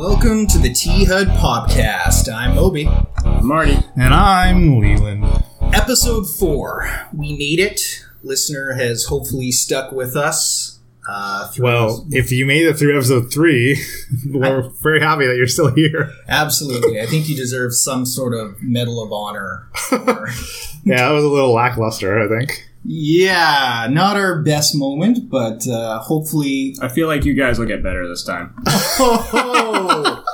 Welcome to the T HUD Podcast. I'm Moby. I'm Marty. And I'm Leland. Episode 4. We made it. Listener has hopefully stuck with us. Uh, through Well, if you made it through episode three, we're very happy that you're still here. absolutely. I think you deserve some sort of Medal of Honor. for- Yeah, that was a little lackluster, I think. Yeah, not our best moment, but uh, hopefully. I feel like you guys will get better this time. Oh,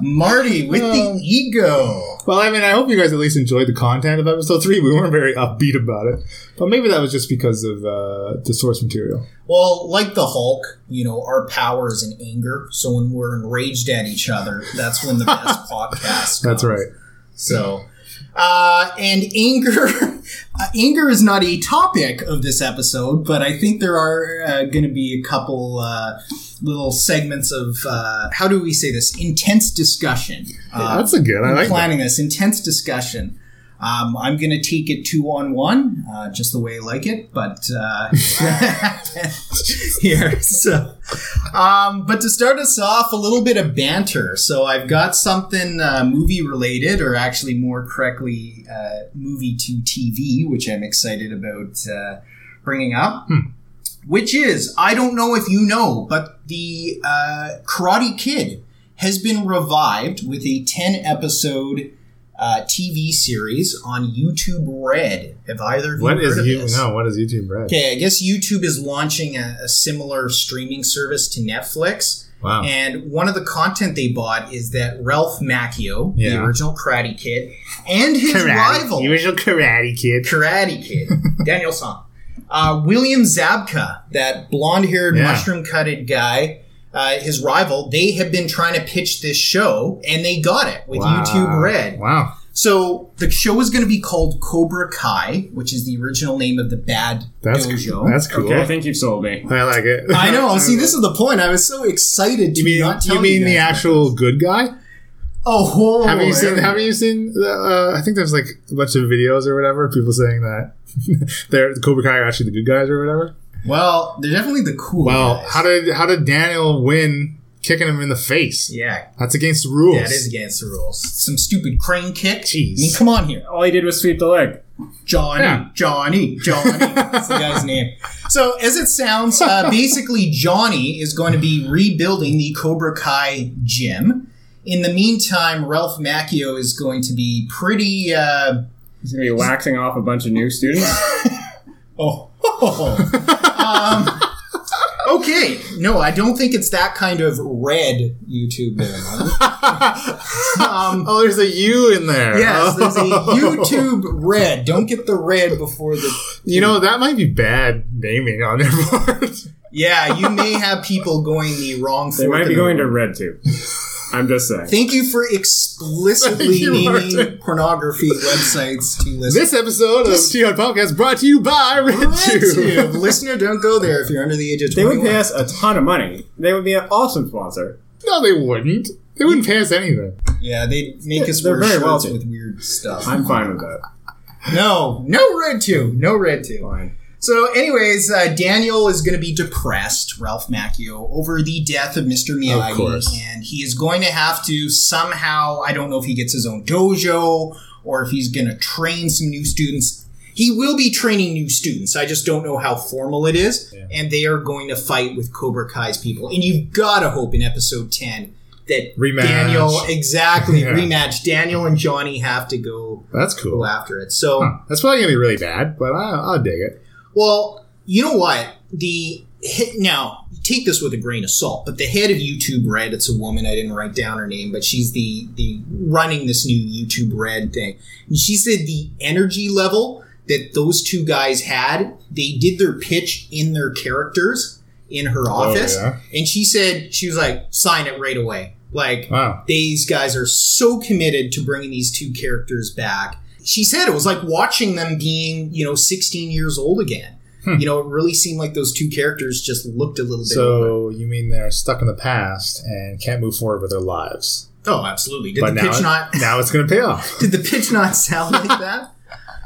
Marty with the ego. Well, I mean, I hope you guys at least enjoyed the content of episode three. We weren't very upbeat about it, but maybe that was just because of uh, the source material. Well, like the Hulk, you know, our power is in anger. So when we're enraged at each other, that's when the best podcast. That's right. So, uh, and anger, uh, anger is not a topic of this episode, but I think there are uh, going to be a couple uh, little segments of uh, how do we say this? Intense discussion. Uh, That's a good. I I'm like that. planning this intense discussion. Um, I'm going to take it two on one, uh, just the way I like it. But uh, here, so. Um, but to start us off, a little bit of banter. So I've got something uh, movie related, or actually more correctly, uh, movie to TV, which I'm excited about uh, bringing up. Which is, I don't know if you know, but the uh, Karate Kid has been revived with a 10 episode uh, TV series on YouTube Red. Have either of you What heard is of you? this? No, what is YouTube Red? Okay, I guess YouTube is launching a, a similar streaming service to Netflix. Wow. And one of the content they bought is that Ralph Macchio, the original Karate Kid, and his rival, The original Karate Kid. Karate Kid, Daniel San, uh, William Zabka, that blonde-haired, Yeah. mushroom-cutted guy, uh, his rival, they have been trying to pitch this show, and they got it with Wow. YouTube Red. Wow. So the show is going to be called Cobra Kai, which is the original name of the bad That's dojo. that's cool. Okay, I think you've sold me. I like it. I know. See, this is the point. I was so excited to You mean not tell you mean guys the actual this. good guy? Oh, Have you seen? Have you seen? The, uh, I think there's like a bunch of videos or whatever. People saying that they're the Cobra Kai are actually the good guys or whatever. Well, they're definitely the cool. Well, guys. how did how did Daniel win kicking him in the face? Yeah, That's against the rules. that is against the rules. Some stupid crane kick. Jeez. I mean, come on here, All he did was sweep the leg. Johnny, Yeah. Johnny, Johnny. That's the guy's name. So, as it sounds, uh, basically, Johnny is going to be rebuilding the Cobra Kai gym. In the meantime, Ralph Macchio is going to be pretty. Uh, He's gonna be waxing off a bunch of new students. Oh. Um, okay. No, I don't think it's that kind of red YouTube there. Mark. um, oh, there's a U in there. yes, there's a Oh. YouTube red. Don't get the red before the. You know that might be bad naming on their part. Yeah, you may have people going the wrong. They might be going to red too. I'm just saying. Thank you for explicitly Thank you, naming Martin. pornography websites to listen. this episode of T Hut Podcast brought to you by RedTube. RedTube. Listener, don't go there if you're under the age of 21. They would pay us a ton of money. They would be an awesome sponsor. No, they wouldn't. They wouldn't pay us anything. Yeah, they'd make us They're wear very shirts wealthy. with weird stuff. I'm fine with that. No, no red two, no red two. Fine. So, anyways, uh, Daniel is going to be depressed, Ralph Macchio, over the death of Mr. Miyagi, course. and he is going to have to somehow. I don't know if he gets his own dojo or if he's going to train some new students. He will be training new students. I just don't know how formal it is, and they are going to fight with Cobra Kai's people. And you've got to hope in episode ten that Rematch. Daniel exactly Yeah. rematch. Daniel and Johnny have to go That's go cool. after it. So. Huh. That's probably gonna be really bad, but I, I'll dig it. Well, you know what? The hit, now take this with a grain of salt, but the head of YouTube Red, it's a woman. I didn't write down her name, but she's the the running this new YouTube Red thing. And she said the energy level that those two guys had, they did their pitch in their characters in her oh, office, yeah? and she said she was like, "Sign it right away." Like Wow. these guys are so committed to bringing these two characters back. She said it was like watching them being, you know, 16 years old again. Hmm. You know, it really seemed like those two characters just looked a little bit older. So you mean they're stuck in the past and can't move forward with their lives? Oh, absolutely. Did but the pitch it- not now it's gonna pay off. did the pitch not sound like that?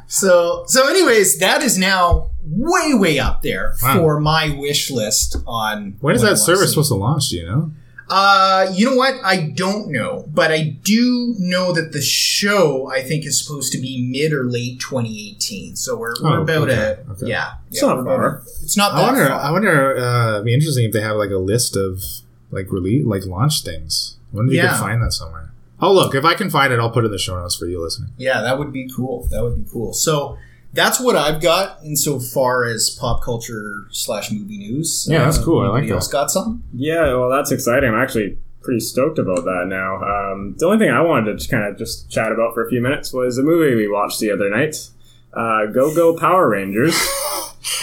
So so anyways, that is now way way up there Wow. for my wish list on When is that service supposed to launch? Do you know? Uh, you know what? I don't know, but I do know that the show I think is supposed to be mid or late 2018. So we're, we're Oh, about okay, a okay. yeah. It's yeah, not far. a- It's not I wonder. far. I wonder. Uh, it'd be interesting if they have like a list of like release, like launch things. I wonder if you could find that somewhere. Oh, look! If I can find it, I'll put it in the show notes for you listening. Yeah, that would be cool. That would be cool. So that's what I've got insofar as pop culture slash movie news. Yeah, that's cool. I like that. else got something? Yeah, well, that's exciting. I'm actually pretty stoked about that now. Um, the only thing I wanted to kind of just chat about for a few minutes was a movie we watched the other night. Uh, Go Go Power Rangers.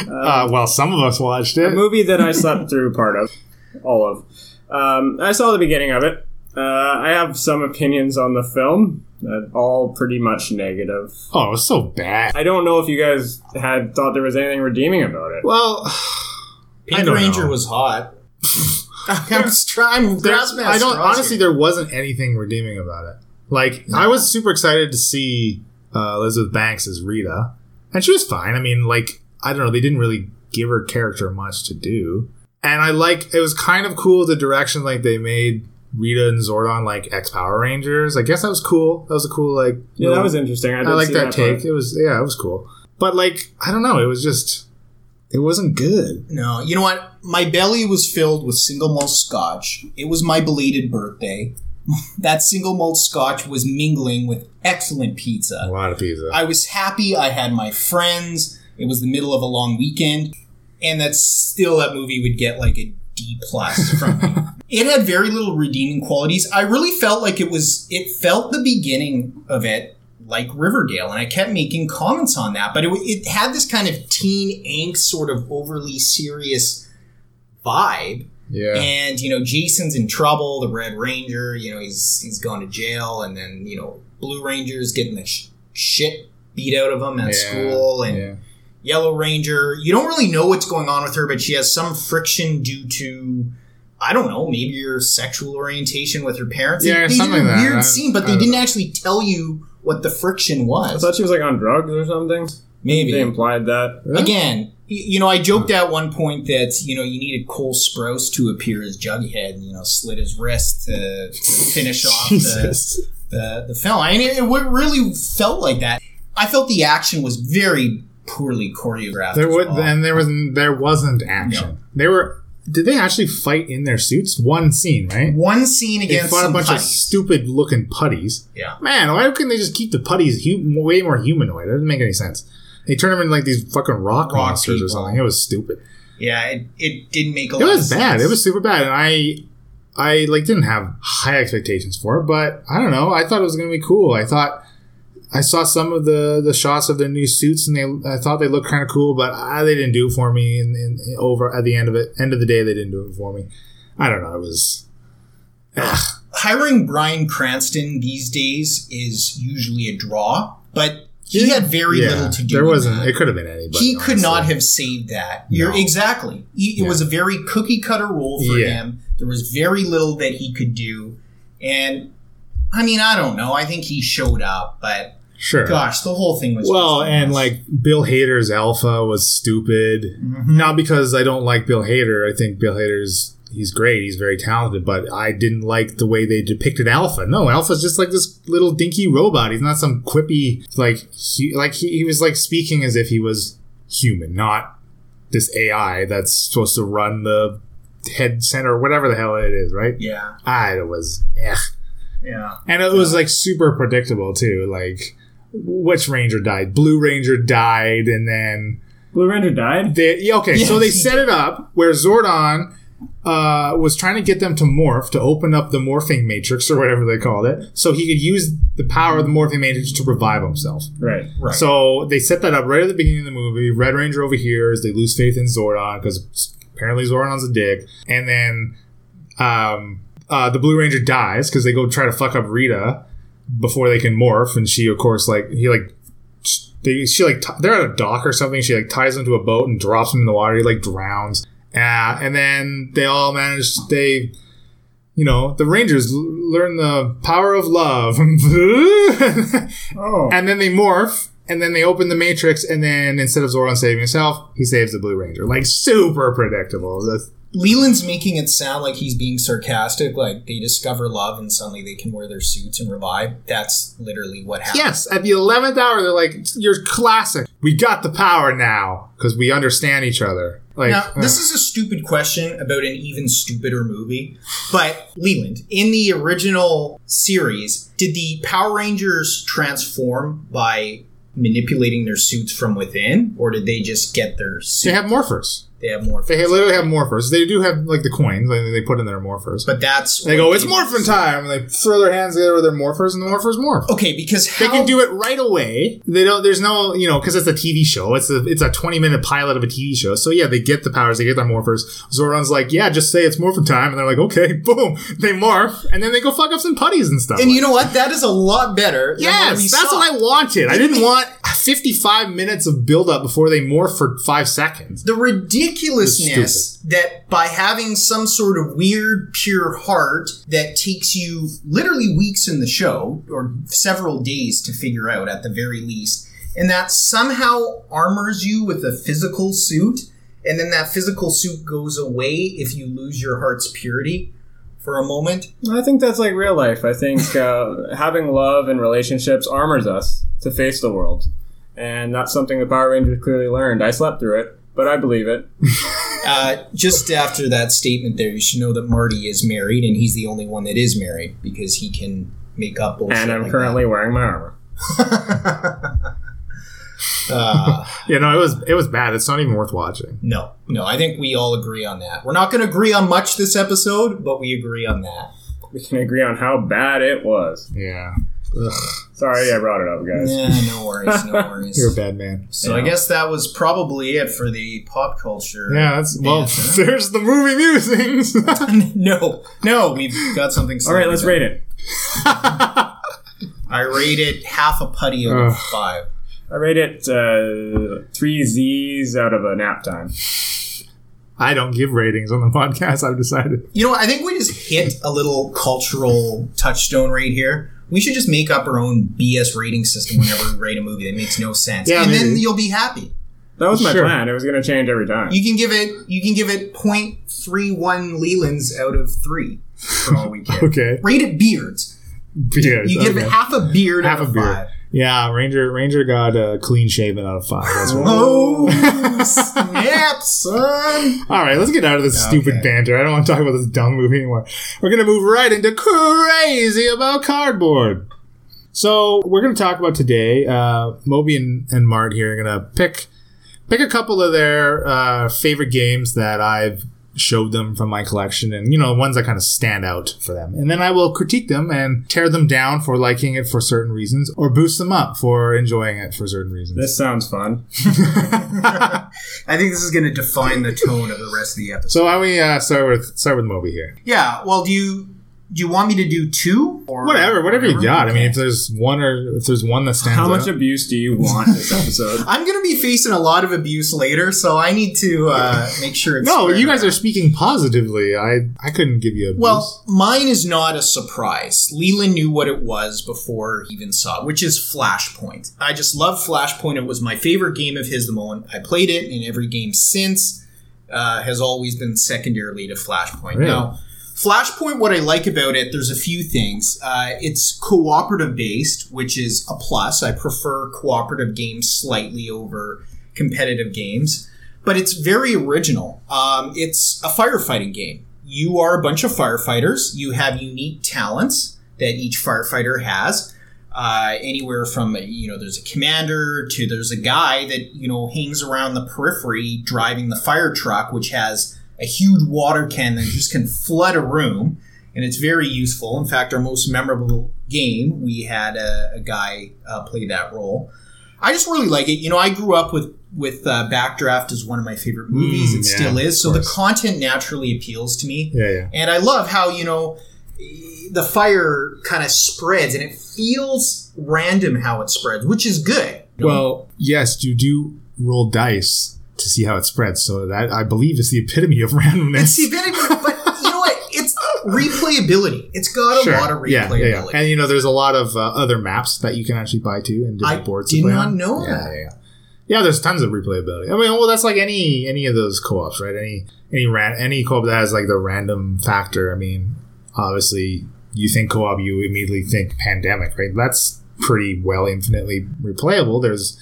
Uh, well, some of us watched a it. movie that I slept through part of, all of. Um, I saw the beginning of it. Uh, I have some opinions on the film, uh, all pretty much negative. Oh, it was so bad. I don't know if you guys had thought there was anything redeeming about it. Well, Pink I don't Ranger know. was hot. I'm trying. there's, I don't. Honestly, there wasn't anything redeeming about it. Like, I was super excited to see uh, Elizabeth Banks as Rita, and she was fine. I mean, like, I don't know. They didn't really give her character much to do, and I like. It was kind of cool the direction like they made Rita and Zordon like ex Power Rangers. I guess that was cool. That was a cool like. Yeah, that was interesting. I, I did like see that, take. It was yeah, it was cool. But like, I don't know. It was just. It wasn't good. No, you know what? My belly was filled with single malt scotch. It was my belated birthday. that single malt scotch was mingling with excellent pizza. A lot of pizza. I was happy. I had my friends. It was the middle of a long weekend, and that still that movie would get like a D plus from me. It had very little redeeming qualities. I really felt like it was. It felt the beginning of it like Riverdale, and I kept making comments on that. But it, it had this kind of teen angst, sort of overly serious vibe. yeah. And you know, Jason's in trouble. The Red Ranger, you know, he's he's gone to jail, and then you know, Blue Ranger's getting the sh- shit beat out of him at Yeah, school, and yeah. Yellow Ranger. You don't really know what's going on with her, but she has some friction due to. I don't know, maybe your sexual orientation with her parents. Yeah, they, they something did a like that. weird I- scene, but I they didn't know. actually tell you what the friction was. I thought she was like on drugs or something. Maybe They implied that. Really? Again, you know, I joked at one point that you know you needed Cole Sprouse to appear as Jughead, and you know, slit his wrist to, to finish off the, the the film. I mean, it, it really felt like that. I felt the action was very poorly choreographed. There as was, well. and there was there wasn't action. They were. Did they actually fight in their suits? One scene, right? one scene They against fought a some bunch of stupid looking putties. Yeah. Man, why couldn't they just keep the putties hu- way more humanoid? That doesn't make any sense. They turn them into like these fucking rock, Rock monsters people. or something. It was stupid. Yeah, it, it didn't make a It lot was bad. sense. It was super bad, and I, I like didn't have high expectations for it, but I don't know. I thought it was going to be cool. I thought I saw some of the the shots of their new suits, and they I thought they looked kind of cool, but uh, they didn't do it for me. And, and over at the end of it, end of the day, they didn't do it for me. I don't know. It was. Ugh. hiring Bryan Cranston these days is usually a draw, but he had very Yeah, little to do. there wasn't. It could have been anybody. he could not have saved that. You're exactly. He, it Yeah. was a very cookie cutter role for him. There was very little that he could do, and I mean, I don't know. I think he showed up, but Sure. gosh, the whole thing was Well, and like Bill Hader's Alpha was stupid. Mhm. Not because I don't like Bill Hader. I think Bill Hader's he's great. He's very talented, but I didn't like the way they depicted Alpha. No, Alpha's just like this little dinky robot. He's not some quippy like he, like he, he was like speaking as if he was human, not this AI that's supposed to run the head center, or whatever the hell it is, right? yeah, Ah, it was, eh. yeah. And it was like super predictable too. Like, which Ranger died? Blue Ranger died, and then Blue Ranger died. they yeah, okay. so they set it up where Zordon uh, was trying to get them to morph to open up the morphing matrix or whatever they called it, so he could use the power of the morphing matrix to revive himself. Right. Right. So they set that up right at the beginning of the movie. Red Ranger over overhears. They lose faith in Zordon because apparently Zordon's a dick. And then um, uh, the Blue Ranger dies because they go try to fuck up Rita before they can morph. And she, of course, like he like they she like t- they're at a dock or something. She like ties him to a boat and drops him in the water. He like drowns. Uh, and then they all manage. They you know, the Rangers l- learn the power of love. Oh. and then they morph and then they open the Matrix, and then instead of Zordon saving himself, he saves the Blue Ranger. Like super predictable. That's- Leland's making it sound like he's being sarcastic, like they discover love and suddenly they can wear their suits and revive. That's literally what happened. yes, at the eleventh hour, they're like, "You're classic. We got the power now because we understand each other." Like Now, this uh, is a stupid question about an even stupider movie, but Leland, in the original series, did the Power Rangers transform by manipulating their suits from within, or did they just get their they suit? have morphers. They have more. They literally have morphers. They do have like the coins. Like, they put in their morphers. But that's they go, "It's morphin' time!" And they throw their hands together with their morphers, and the morphers morph. Okay, because They can do it right away. They don't. There's no, you know, because it's a TV show. It's a it's a 20 minute pilot of a TV show. So yeah, they get the powers. They get their morphers. Zordon's like, yeah, just say it's morphin' time, and they're like, okay, boom, they morph, and then they go fuck up some putties and stuff. And you know what? That is a lot better. yes, that's saw. what I wanted. I didn't want 55 minutes of build up before they morph for five seconds. the ridiculousness that by having some sort of weird pure heart that takes you literally weeks in the show or several days to figure out at the very least and that somehow armors you with a physical suit and then that physical suit goes away if you lose your heart's purity for a moment I think that's like real life. I think uh, having love and relationships armors us to face the world. And that's something the Power Rangers clearly learned. I slept through it, but I believe it. uh, just after that statement there you should know that marty is married and he's the only one that is married because he can make up bullshit and I'm like currently wearing my armor. that. uh, Yeah, no, it was it was bad. It's not even worth watching. No, no, I think we all agree on that. We're not going to agree on much this episode, but we agree on that. We can agree on how bad it was. Yeah, Sorry I brought it up, guys. Yeah, no worries, no worries. you're a bad man. so I guess that was probably it for the pop culture. Yeah, that's well. banter. There's the movie musings. no, no, we've got something. All right, let's rate it. I rate it half a putty out of Ugh. five. I rate it uh, three Z's out of a nap time. I don't give ratings on the podcast. I've decided. You know, what? I think we just hit a little cultural touchstone right here. We should just make up our own BS rating system whenever we rate a movie that makes no sense, Yeah, and then you'll be happy. That was my Sure. plan. It was going to change every time. You can give it you can give it 0.31 Lelands out of three for all we care. Okay, Rate it beards. Beers, You give it half a beard Half out a of beard. five. Yeah, Ranger Ranger got a clean shaven out of five. That's right. Oh snap, son! All right, let's get out of this stupid banter. I don't want to talk about this dumb movie anymore. We're gonna move right into crazy about cardboard. So we're gonna talk about today. Uh, Moby and, and Mart here are gonna pick pick a couple of their uh, favorite games that I've showed them from my collection, and you know ones that kind of stand out for them. And then I will critique them and tear them down for liking it for certain reasons, or boost them up for enjoying it for certain reasons. this sounds fun. I think this is going to define the tone of the rest of the episode. so why don't we uh, start with start with Moby here? Yeah. Well, do you do you want me to do two or Whatever, whatever you got. I mean, if there's one or if there's one that stands out. How out. much abuse do you want this episode? I'm going to be facing a lot of abuse later, so I need to uh, make sure it's no, you guys around. are speaking positively. I I couldn't give you a Well, mine is not a surprise. Leland knew what it was before he even saw it, which is Flashpoint. I just love Flashpoint. It was my favorite game of his the moment I played it, and every game since uh, has always been secondarily to Flashpoint. Really? Now, Flashpoint, what I like about it, there's a few things. Uh, it's cooperative based, which is a plus. I prefer cooperative games slightly over competitive games, but it's very original. Um, it's a firefighting game. You are a bunch of firefighters. You have unique talents that each firefighter has. Uh, anywhere from you know, there's a commander to there's a guy that you know hangs around the periphery driving the fire truck, which has a huge water can that just can flood a room, and it's very useful. In fact, our most memorable game, we had a, a guy uh, play that role. I just really like it. You know, I grew up with with uh, Backdraft as one of my favorite movies. Mm, it yeah, still is. So the content naturally appeals to me, Yeah, yeah. and I love how you know the fire kind of spreads, and it feels random how it spreads, which is good. Well, yes, you do roll dice to see how it spreads. So that I believe is the epitome of randomness. See, but, but you know what? It's replayability. It's got a lot of replayability. Yeah, yeah, yeah. And you know, there's a lot of uh, other maps that you can actually buy too, and different I boards. did to play not on. know that. Yeah, yeah. Yeah, there's tons of replayability. I mean, well, that's like any any of those co-ops, right? Any any ran any co-op that has like the random factor. I mean, obviously, you think co-op, you immediately think pandemic, right? That's pretty well infinitely replayable. There's,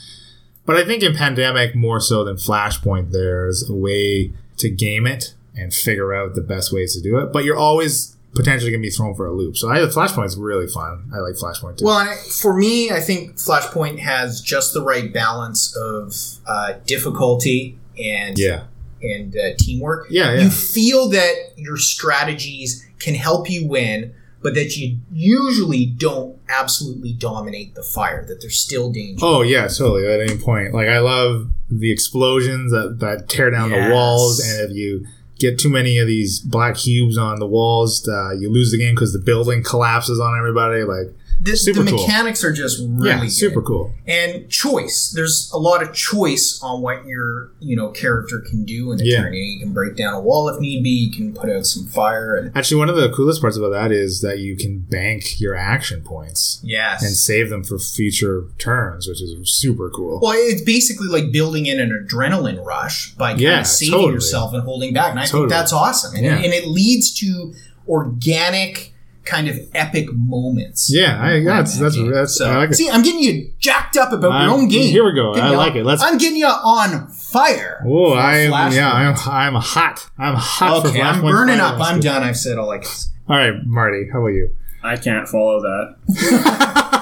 but I think in pandemic more so than Flashpoint, there's a way to game it and figure out the best ways to do it. But you're always potentially gonna be thrown for a loop. So I Flashpoint is really fun. I like Flashpoint too. Well, I- for me, I think Flashpoint has just the right balance of uh, difficulty and yeah, and uh, teamwork. yeah, yeah. You feel that your strategies can help you win, but that you usually don't absolutely dominate the fire. That there's still danger. Oh yeah, totally. At any point, like I love the explosions that that tear down Yes. the walls, and if you get too many of these black cubes on the walls, uh, you lose the game because the building collapses on everybody. Like the, super the cool. mechanics are just really yeah, good. super cool. and choice. There's a lot of choice on what your you know character can do in a Yeah. turn. You, you can break down a wall if need be. You can put out some fire and Actually, one of the coolest parts about that is that you can bank your action points yes. and save them for future turns, which is super cool. well, it's basically like building in an adrenaline rush by kind Yeah, of saving totally. yourself and holding back. And I Totally. think that's awesome. And, Yeah. and it leads to organic, kind of epic moments. Yeah, I, in that's that that's game. that's. So, I like it. see, I'm getting you jacked up about I'm- your own game. Here we go. Getting I like on- it. Let's. I'm getting you on fire. Oh, I am. Flashpoint. Yeah, I'm. I'm hot. I'm hot. for Okay, I'm burning Fire up. I'm done. I've said all I can. All right, Marty. How about you? I can't follow that.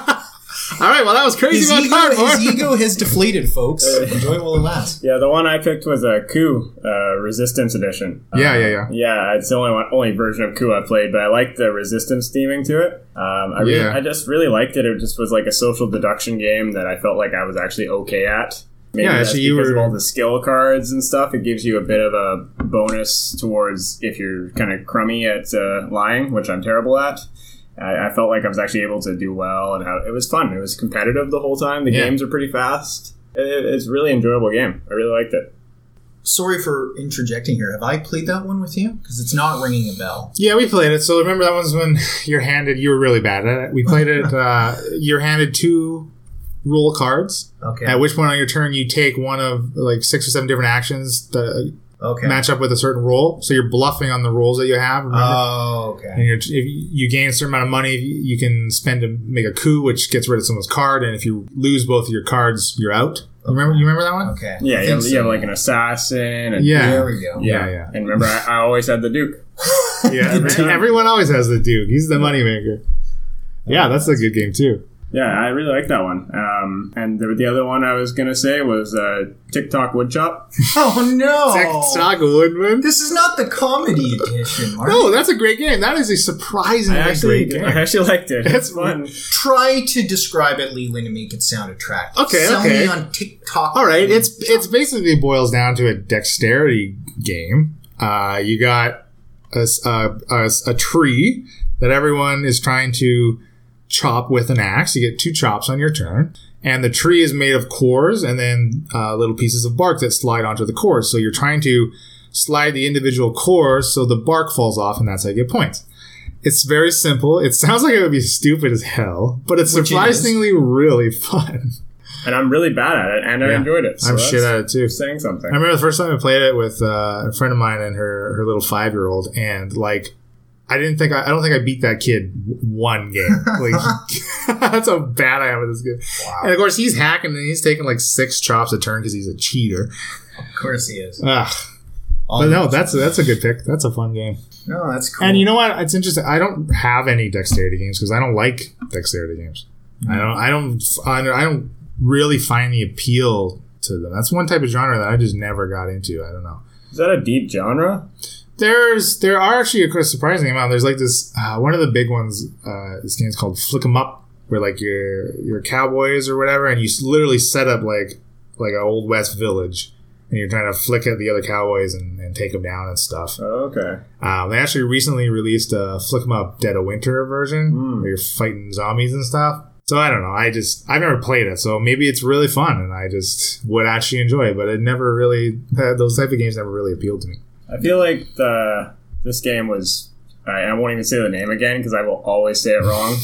All right. Well, that was crazy His about ego, cardboard. his ego has deflated, folks. Enjoy it while it lasts. Yeah, the one I picked was a Coup uh, Resistance Edition. Yeah, Uh, yeah, yeah. Yeah, it's the only one, only version of Coup I've played, but I like the Resistance theming to it. Um, I, really, Yeah. I just really liked it. It just was like a social deduction game that I felt like I was actually okay at. Maybe Yeah, that's actually, you because were- of all the skill cards and stuff. It gives you a bit of a bonus towards if you're kind of crummy at uh, lying, which I'm terrible at. I, I felt like I was actually able to do well, and how it was fun. It was competitive the whole time. The Yeah. games are pretty fast. It, it's a really enjoyable game. I really liked it. Sorry for interjecting here. Have I played that one with you? Because it's not ringing a bell. Yeah, we played it. So remember that one's when you're handed. You were really bad at it. We played it. Uh, you're handed two rule cards. Okay. At which point on your turn you take one of like six or seven different actions that okay. match up with a certain role. So you're bluffing on the roles that you have. Remember? Oh, and okay. you're, if you gain a certain amount of money, you can spend to make a coup, which gets rid of someone's card. And if you lose both of your cards, you're out. You remember? You remember that one? Okay. Yeah, I you think have, you have like an assassin. And, Yeah. There we go. Yeah, yeah. And remember, I, I always had the Duke. Yeah, every- everyone always has the Duke. He's the moneymaker. Yeah, that's a good game too. Yeah, I really like that one. Um, and the, the other one I was gonna say was uh, TikTok Woodchop. Oh no! TikTok Woodman. This is not the comedy edition, Mark. No, that's a great game. That is a surprisingly actually, great game. I actually liked it. It's It's fun. Try to describe it, Leland, and make it sound attractive. Okay, Sell okay. me on TikTok. All right, it's it's basically boils down to a dexterity game. Uh, you got a a tree that everyone is trying to chop with an axe. You get two chops on your turn, and the tree is made of cores and then uh, little pieces of bark that slide onto the cores. So you're trying to slide the individual cores so the bark falls off, and that's how you get points. It's very simple. It sounds like it would be stupid as hell, but it's Which it is. surprisingly really fun. and I'm really bad at it, and I enjoyed it. So I'm shit at it too. Saying something. I remember the first time I played it with uh, a friend of mine and her her little five year old, and like I didn't think I, I don't think I beat that kid one game. Like that's how bad I am at this game. And of course he's hacking and he's taking like six chops a turn because he's a cheater. Of course he is. Ugh. All But no, those- that's that's a good pick. That's a fun game. no, that's cool. And you know what? It's interesting. I don't have any dexterity games because I don't like dexterity games. I don't. I don't. I don't- I don't really find the appeal to them. That's one type of genre that I just never got into. I don't know. Is that a deep genre? There's there are actually a surprising amount. There's like this uh, one of the big ones. Uh, this is called Flick 'em Up, where like you're you're cowboys or whatever, and you literally set up like like an old west village, and you're trying to flick at the other cowboys and, and take them down and stuff. Oh, okay. Um, they actually recently released a Flick 'em Up Dead of Winter version Hmm. where you're fighting zombies and stuff. So I don't know. I just I've never played it, so maybe it's really fun, and I just would actually enjoy it. But it never really those type of games never really appealed to me. I feel like the this game was I, I won't even say the name again because I will always say it wrong,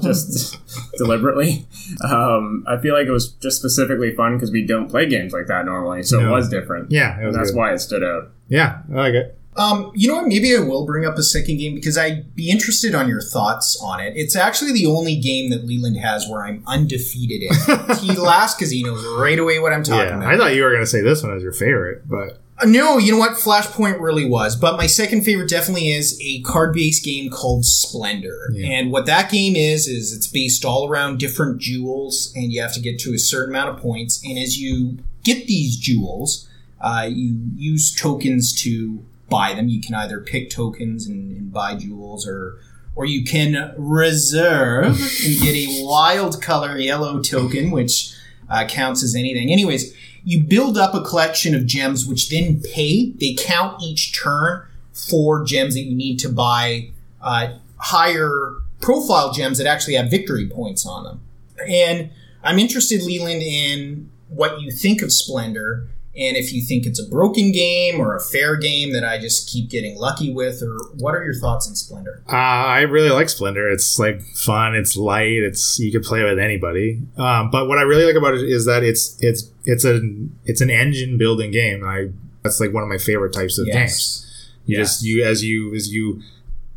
just deliberately. Um, I feel like it was just specifically fun because we don't play games like that normally, so No. it was different. Yeah, it and that's good. why it stood out. Yeah, I like it. Um, you know what? Maybe I will bring up a second game because I'd be interested on your thoughts on it. It's actually the only game that Leland has where I'm undefeated in. he laughs because he knows right away what I'm talking Yeah, about. I thought you were gonna say this one as your favorite, but No, you know what? Flashpoint really was. But my second favorite definitely is a card based game called Splendor. Yeah. And what that game is, is it's based all around different jewels, and you have to get to a certain amount of points. And as you get these jewels, uh, you use tokens to buy them. You can either pick tokens and, and buy jewels, or or you can reserve and get a wild color yellow token, which uh, counts as anything. Anyways, you build up a collection of gems, which then pay. They count each turn for gems that you need to buy uh, higher profile gems that actually have victory points on them. And I'm interested, Leland, in what you think of Splendor. And if you think it's a broken game or a fair game that I just keep getting lucky with, or what are your thoughts on Splendor? uh, I really like Splendor. It's like fun. It's light. It's you can play with anybody. Um, but what I really like about it is that it's it's it's an it's an engine building game. I that's like one of my favorite types of games. You Yes. just you as you as you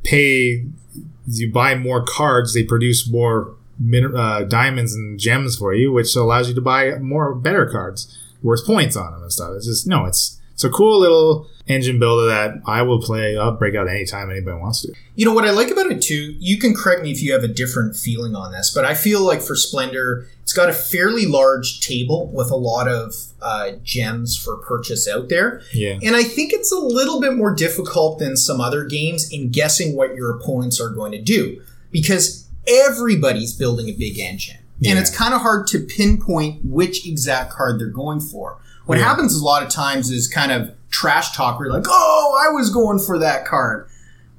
pay as you buy more cards, they produce more min, uh, diamonds and gems for you, which allows you to buy more better cards worth points on them and stuff. It's just no, it's it's a cool little engine builder that I will play. I'll break out anytime anybody wants to. You know what I like about it too. You can correct me if you have a different feeling on this, but I feel like for Splendor, it's got a fairly large table with a lot of uh, gems for purchase out there, Yeah, and I think it's a little bit more difficult than some other games in guessing what your opponents are going to do because everybody's building a big engine, Yeah. and it's kind of hard to pinpoint which exact card they're going for. What Yeah. happens a lot of times is kind of trash talk. Where you're like, "Oh, I was going for that card."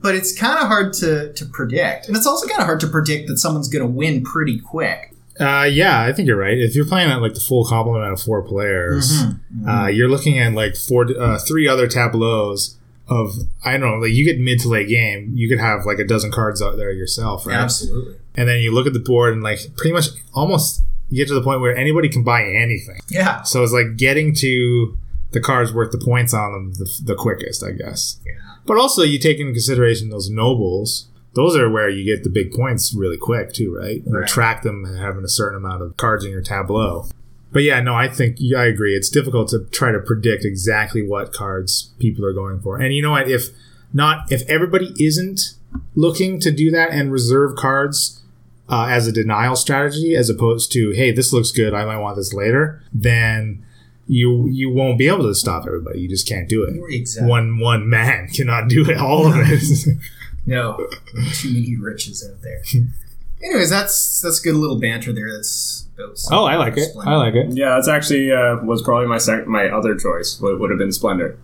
but it's kind of hard to, to predict. And it's also kind of hard to predict that someone's going to win pretty quick. uh, yeah, I think you're right. If you're playing at like the full complement of four players, Mm-hmm. uh, you're looking at like four, uh, three other tableaus of I don't know, like you get mid to late game, you could have like a dozen cards out there yourself, right? Absolutely. And then you look at the board and like pretty much almost you get to the point where anybody can buy anything. Yeah. So it's like getting to the cards worth the points on them the, the quickest, I guess. Yeah. But also you take into consideration those nobles. Those are where you get the big points really quick too, right? You Right. track them and having a certain amount of cards in your tableau. But yeah, no, I think yeah, I agree. It's difficult to try to predict exactly what cards people are going for. And you know what? If not, if everybody isn't looking to do that and reserve cards uh, as a denial strategy, as opposed to hey, this looks good, I might want this later, then you you won't be able to stop everybody. You just can't do it. Exactly. One one man cannot do it. All of it. No. Too many riches out there. Anyways, that's that's good little banter there. That's about oh, I like it. Splendor. I like it. Yeah, that's actually uh, was probably my sec- my other choice. Would, would have been Splendor.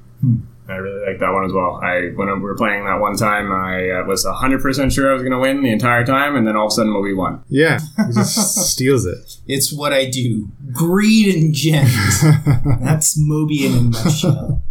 I really like that one as well. I when we were playing that one time, I uh, was hundred percent sure I was going to win the entire time, and then all of a sudden, we won. Yeah, he just steals it. It's what I do. Greed and gems. that's Moby in a nutshell.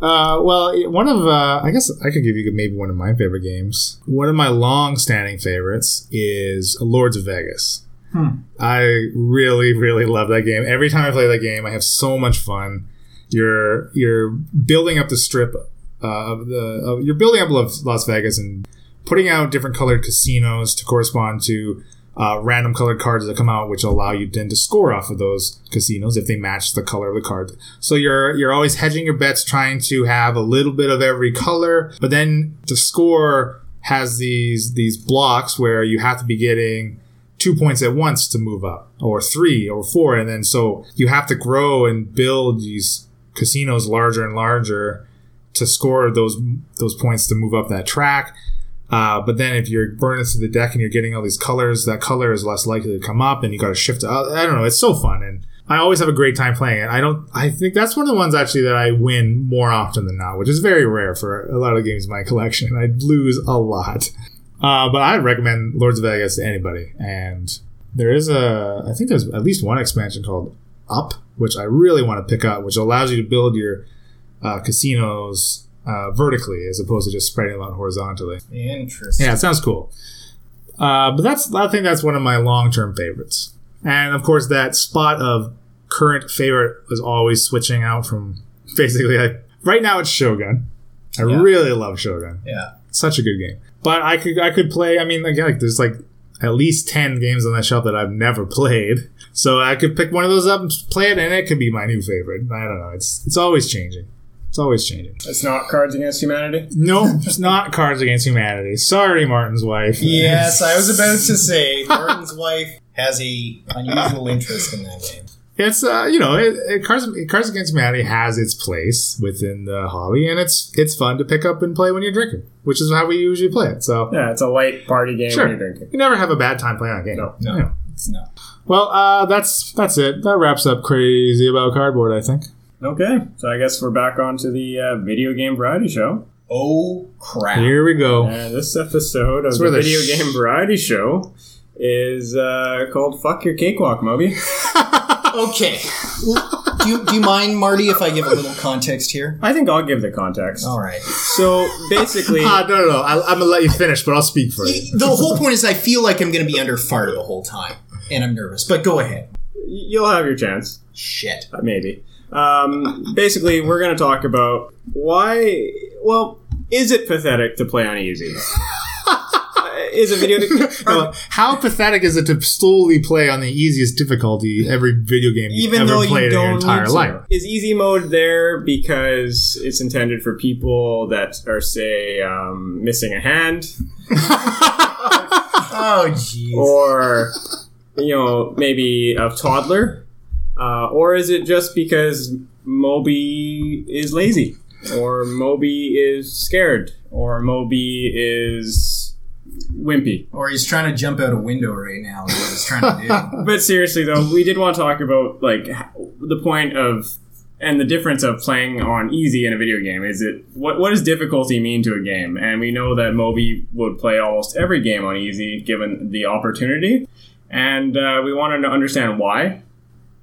Uh, well, one of uh, I guess I could give you maybe one of my favorite games. One of my long-standing favorites is Lords of Vegas. Hmm. I really, really love that game. Every time I play that game, I have so much fun. You're you're building up the strip uh, of the of, you're building up Las Las Vegas and putting out different colored casinos to correspond to uh, random colored cards that come out, which allow you then to score off of those casinos if they match the color of the card. So you're you're always hedging your bets, trying to have a little bit of every color, but then the score has these these blocks where you have to be getting two points at once to move up, or three, or four, and then so you have to grow and build these casinos larger and larger to score those those points to move up that track. Uh, but then if you're burning through the deck and you're getting all these colors, that color is less likely to come up, and you got to shift. To, I don't know. It's so fun, and I always have a great time playing it. I don't. I think that's one of the ones actually that I win more often than not, which is very rare for a lot of games in my collection. I lose a lot, uh, but I'd recommend Lords of Vegas to anybody. And there is a, I think there's at least one expansion called Up, which I really want to pick up, which allows you to build your uh, casinos uh, vertically as opposed to just spreading them out horizontally. Interesting. Yeah, it sounds cool. Uh, but that's I think that's one of my long term favorites. And of course, that spot of current favorite is always switching out from basically like right now it's Shogun. I Yeah. really love Shogun. Yeah. Such a good game. But I could I could play. I mean, again, like there's like at least ten games on that shelf that I've never played. So I could pick one of those up and play it, and it could be my new favorite. I don't know. It's it's always changing. It's always changing. It's not Cards Against Humanity. No, it's not Cards Against Humanity. Sorry, Martin's wife. Yes, I was about to say Martin's wife has a unusual interest in that game. It's uh, you know, it, it, Cards, Cards Against Humanity has its place within the hobby, and it's it's fun to pick up and play when you're drinking, which is how we usually play it. So Yeah, it's a light party game Sure. when you're drinking. you never have a bad time playing that game. No. No. Yeah. It's not. Well, uh, that's that's it. That wraps up crazy about cardboard. I think. Okay, so I guess we're back onto the uh, video game variety show. Oh crap! Here we go. And this episode of the the video sh- game variety show is uh, called "Fuck Your Cakewalk," Moby. Okay. do, you, do you mind, Marty, if I give a little context here? I think I'll give the context. All right. So basically, Ah, no, no, no. I, I'm gonna let you finish, but I'll speak for you. The whole point is I feel like I'm going to be under fire the whole time, and I'm nervous. But go ahead. you'll have your chance. Shit. Uh, Maybe. Um, basically, we're going to talk about why. Well, is it pathetic to play on easy? Uh, is a video No, how pathetic is it to slowly play on the easiest difficulty every video game you've even ever though played you in your don't entire to. life? Is easy mode there because it's intended for people that are, say, um, missing a hand, Oh, jeez. or you know, maybe a toddler, uh, or is it just because Moby is lazy, or Moby is scared, or Moby is wimpy? Or he's trying to jump out a window right now. Is what he's trying to do. But seriously, though, we did want to talk about like the point of and the difference of playing on easy in a video game. Is it what what does difficulty mean to a game? And we know that Moby would play almost every game on easy given the opportunity, and uh, we wanted to understand why,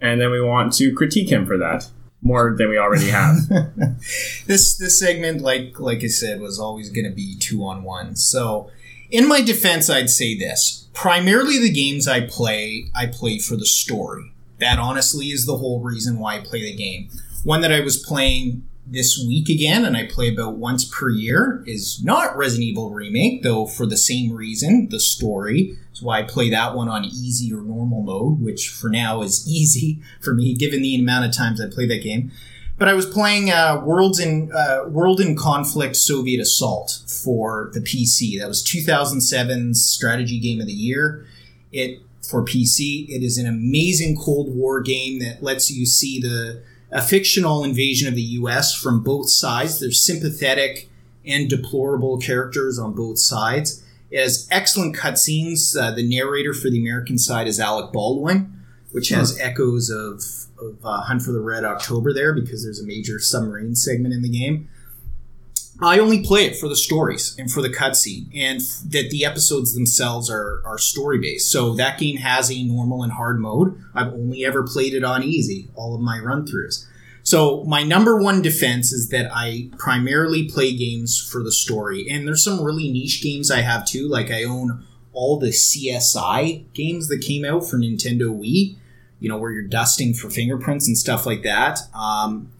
and then we want to critique him for that more than we already have. this this segment, like like I said, was always going to be two on one. So, in my defense, I'd say this: primarily the games I play, I play for the story. That honestly is the whole reason why I play the game. One that I was playing this week again, and I play about once per year, is not Resident Evil Remake, though for the same reason, the story. Is why I play that one on easy or normal mode, which for now is easy for me, given the amount of times I play that game. But I was playing uh, Worlds in uh, World in Conflict Soviet Assault for the PC. That was 2007's strategy game of the year. It for PC. It is an amazing Cold War game that lets you see the a fictional invasion of the U.S. from both sides. There's sympathetic and deplorable characters on both sides. It has excellent cutscenes. Uh, the narrator for the American side is Alec Baldwin, which has echoes of, of uh, Hunt for the Red October there because there's a major submarine segment in the game. I only play it for the stories and for the cutscene, and f- that the episodes themselves are, are story based. So that game has a normal and hard mode. I've only ever played it on easy, all of my run throughs. So my number one defense is that I primarily play games for the story, and there's some really niche games I have too. Like I own all the CSI games that came out for Nintendo Wii. You know where you're dusting for fingerprints and stuff like that. Um,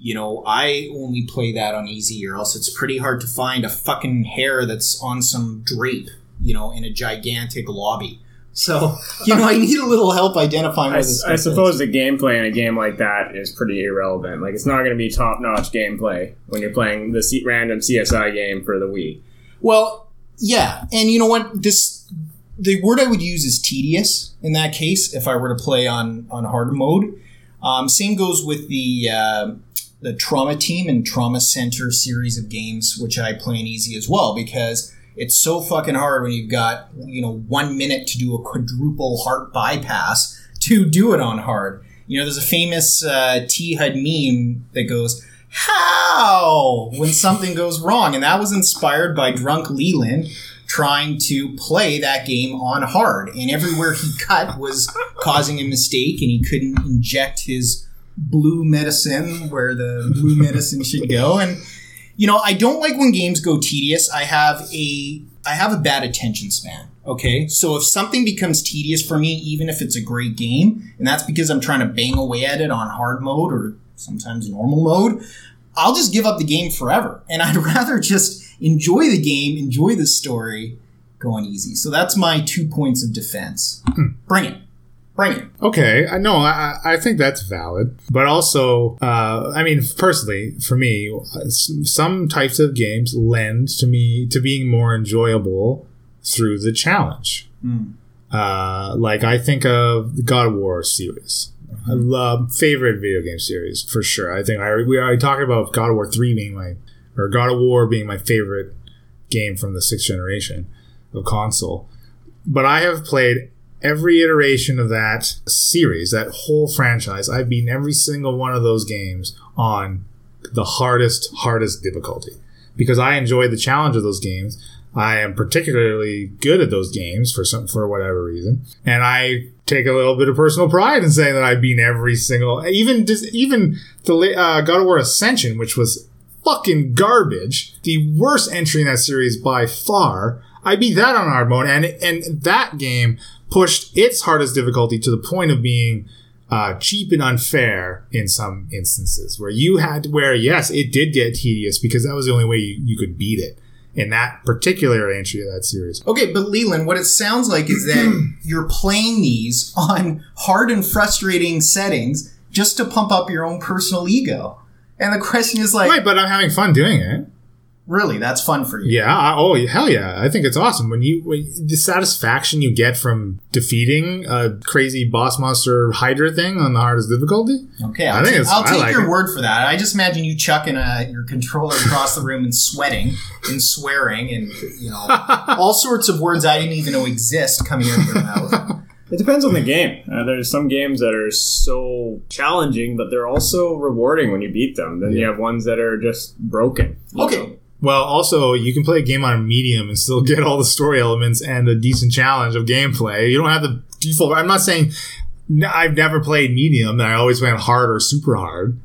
you know, I only play that on easy, or else it's pretty hard to find a fucking hair that's on some drape. You know, in a gigantic lobby. So you know, I need a little help identifying I, I stuff is. suppose the gameplay in a game like that is pretty irrelevant. Like it's not going to be top notch gameplay when you're playing the C- random CSI game for the Wii. Well, yeah, and you know what? This the word I would use is tedious in that case. If I were to play on on hard mode, um, same goes with the uh, the Trauma Team and Trauma Center series of games, which I play in easy as well because it's so fucking hard when you've got you know one minute to do a quadruple heart bypass to do it on hard. You know, there's a famous uh, T HUD meme that goes, How? When something goes wrong. And that was inspired by Drunk Leland trying to play that game on hard. And everywhere he cut was causing a mistake, and he couldn't inject his blue medicine where the blue medicine should go. And You know, I don't like when games go tedious. I have a I have a bad attention span. Okay, so if something becomes tedious for me, even if it's a great game, and that's because I'm trying to bang away at it on hard mode or sometimes normal mode, I'll just give up the game forever. And I'd rather just enjoy the game, enjoy the story, go on easy. So that's my two points of defense. Hmm. Bring it. Bring it. Okay, I know. I, I think that's valid, but also, uh, I mean, personally, for me, some types of games lend to me to being more enjoyable through the challenge. Uh, like I think of the God of War series. I love favorite video game series for sure. I think I we already talked about God of War three being my or God of War being my favorite game from the sixth generation of console. But I have played every iteration of that series, that whole franchise. I've beaten every single one of those games on the hardest, hardest difficulty because I enjoy the challenge of those games. I am particularly good at those games for some for whatever reason, and I take a little bit of personal pride in saying that I've beaten every single, even even the uh, God of War Ascension, which was fucking garbage, the worst entry in that series by far. I beat that on hard mode, and and that game pushed its hardest difficulty to the point of being uh, cheap and unfair in some instances, where you had where yes, it did get tedious because that was the only way you, you could beat it in that particular entry of that series. Okay, but Leland, what it sounds like is that you're playing these on hard and frustrating settings just to pump up your own personal ego. And the question is like, Right, but I'm having fun doing it. Really, that's fun for you. Yeah. I, oh, hell yeah! I think it's awesome when you when the satisfaction you get from defeating a crazy boss monster Hydra thing on the hardest difficulty. Okay, I'll, I think ta- it's- I'll I take like your it. word for that. I just imagine you chucking uh your controller across the room and sweating and swearing and you know all sorts of words I didn't even know exist coming out of your mouth. It depends on the game. Uh, there's some games that are so challenging, but they're also rewarding when you beat them. Then you have ones that are just broken. Okay. know? Well, also you can play a game on medium and still get all the story elements and a decent challenge of gameplay. You don't have the default. I'm not saying I've never played medium. and I always went hard or super hard.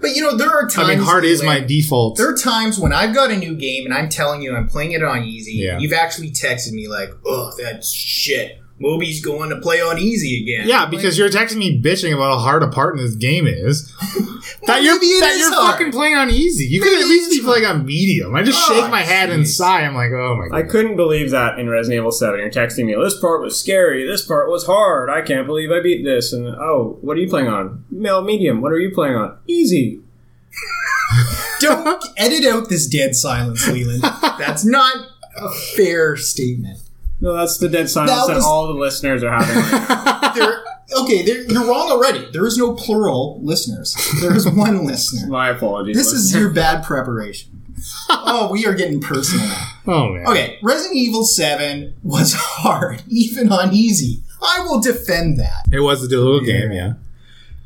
But you know, there are times. I mean, hard is my default. There are times when I've got a new game and I'm telling you I'm playing it on easy. Yeah. You've actually texted me like, "Oh, that's shit. Moby's going to play on easy again." Yeah, because you're texting me bitching about how hard a part in this game is. that you're maybe it that is you're hard. fucking playing on easy. You could Maybe at least it's be playing on medium. I just Oh, shake my head and jeez. sigh. I'm like, oh my god. I couldn't believe that in Resident Evil 7. You're texting me, this part was scary, this part was hard, I can't believe I beat this. And, oh, what are you playing on? Male medium, what are you playing on? Easy. Don't edit out this dead silence, Leland. That's not a fair statement. No, that's the dead silence That that, was- all the listeners are having. There, okay, there, you're wrong already. There is no plural listeners. There is one listener. My apologies. This is your bad preparation. Oh, we are getting personal now. Oh man. Okay, Resident Evil 7 was hard, even on easy. I will defend that. It was a little game, yeah.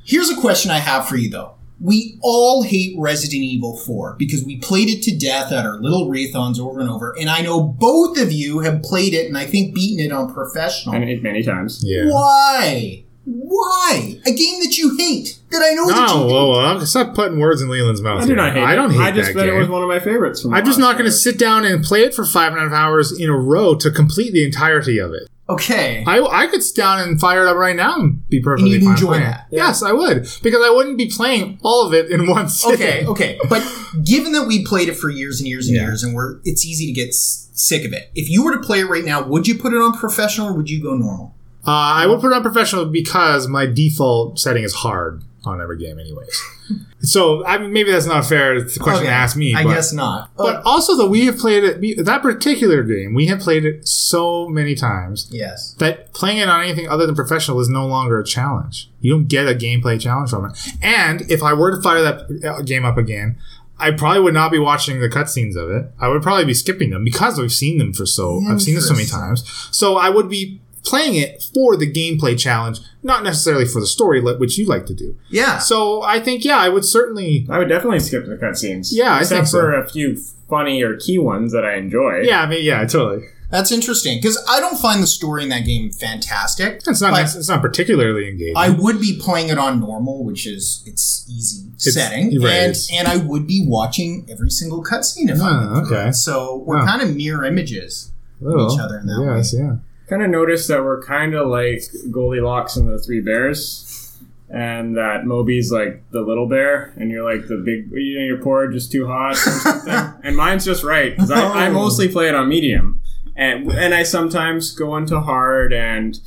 Here's a question I have for you, though. We all hate Resident Evil 4 because we played it to death at our little Raythons over and over, and I know both of you have played it and I think beaten it on professional. Many, many times. Yeah. Why? Why? A game that you hate, that I know that you No, hate. whoa, whoa, stop putting words in Leland's mouth. I do not hate I it. don't hate I just that bet game. it was one of my favorites. From I'm just not going to sit down and play it for five and a half hours in a row to complete the entirety of it. Okay. I, I could sit down and fire it up right now and be perfectly and you'd fine enjoy that. it. Yes, I would because I wouldn't be playing all of it in one sitting. Okay, okay. But given that we played it for years and years and Yeah. years and we're it's easy to get s- sick of it. If you were to play it right now, would you put it on professional or would you go normal? Uh, I would put it on professional because my default setting is hard on every game, anyways. so I mean, maybe that's not fair. It's a question Okay, to ask me. I but, guess not. But also, though, we have played it. That particular game, we have played it so many times yes. that playing it on anything other than professional is no longer a challenge. You don't get a gameplay challenge from it. And if I were to fire that uh, game up again, I probably would not be watching the cutscenes of it. I would probably be skipping them because we've seen them for so. I've seen them so many times. So I would be playing it for the gameplay challenge, not necessarily for the story, which you like to do. Yeah. So I think, yeah, I would certainly. I would definitely skip the cutscenes. Yeah, I except think so. for a few funny or key ones that I enjoy. Yeah, I mean, yeah, totally. That's interesting because I don't find the story in that game fantastic. It's not. But it's not particularly engaging. I would be playing it on normal, which is it's easy setting, right, and and I would be watching every single cutscene if Ah, I'm okay. So we're Huh. kind of mirror images. of each other in that yes, yeah. Kind of noticed that we're kind of like Goldilocks and the Three Bears, and that Moby's like the little bear, and you're like the big. You know, you're poor, just too hot, or something. and mine's just right because I, I Oh. mostly play it on medium, and and I sometimes go into hard, and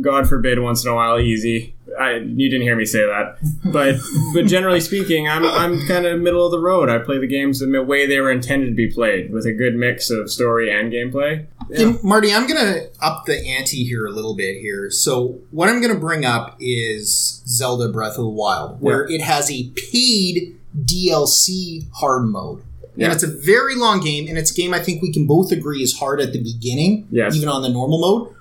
God forbid, once in a while, easy. I, you didn't hear me say that, but but generally speaking, I'm I'm kind of middle of the road. I play the games the way they were intended to be played, with a good mix of story and gameplay. Marty, I'm going to up the ante here a little bit here. So, what I'm going to bring up is Zelda Breath of the Wild, where it has a paid DLC hard mode. Yeah. And it's a very long game, and it's a game I think we can both agree is hard at the beginning, Yes. even on the normal mode.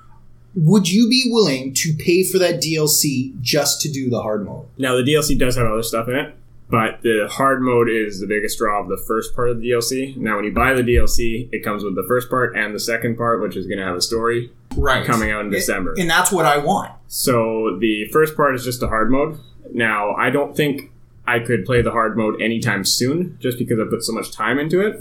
Would you be willing to pay for that DLC just to do the hard mode? Now the DLC does have other stuff in it, but the hard mode is the biggest draw of the first part of the DLC. Now when you buy the DLC, it comes with the first part and the second part, which is going to have a story Right. coming out in December. And that's what I want. So the first part is just the hard mode. Now I don't think I could play the hard mode anytime soon, just because I put so much time into it.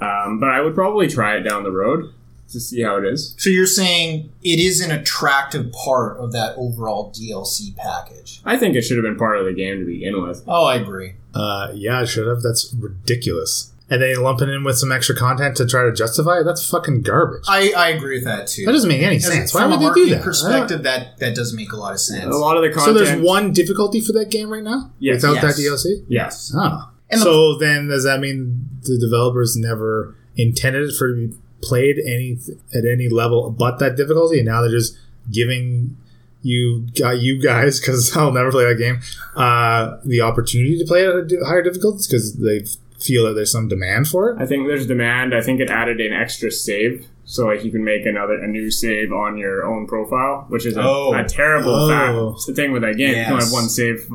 Um, but I would probably try it down the road to see how it is. So you're saying it is an attractive part of that overall DLC package? I think it should have been part of the game to begin with. Oh, I agree. Uh, yeah, I should have. That's ridiculous. And then lumping in with some extra content to try to justify it. That's fucking garbage. I, I agree with that too. That doesn't make any sense. Why From would a they do marketing that? perspective, that that does make a lot of sense. A lot of the content. So content. there's one difficulty for that game right now Yes. without Yes. that DLC. Yes. Oh. And the- so then does that mean the developers never intended it for to be played any at any level but that difficulty, and now they're just giving you got you guys because I'll never play that game uh, the opportunity to play it at higher difficulties because they feel that there's some demand for it. I think there's demand. I think it added an extra save, so like you can make another a new save on your own profile, which is a, Oh. a terrible Oh. fact. It's the thing with that game. You can only have Yes. one save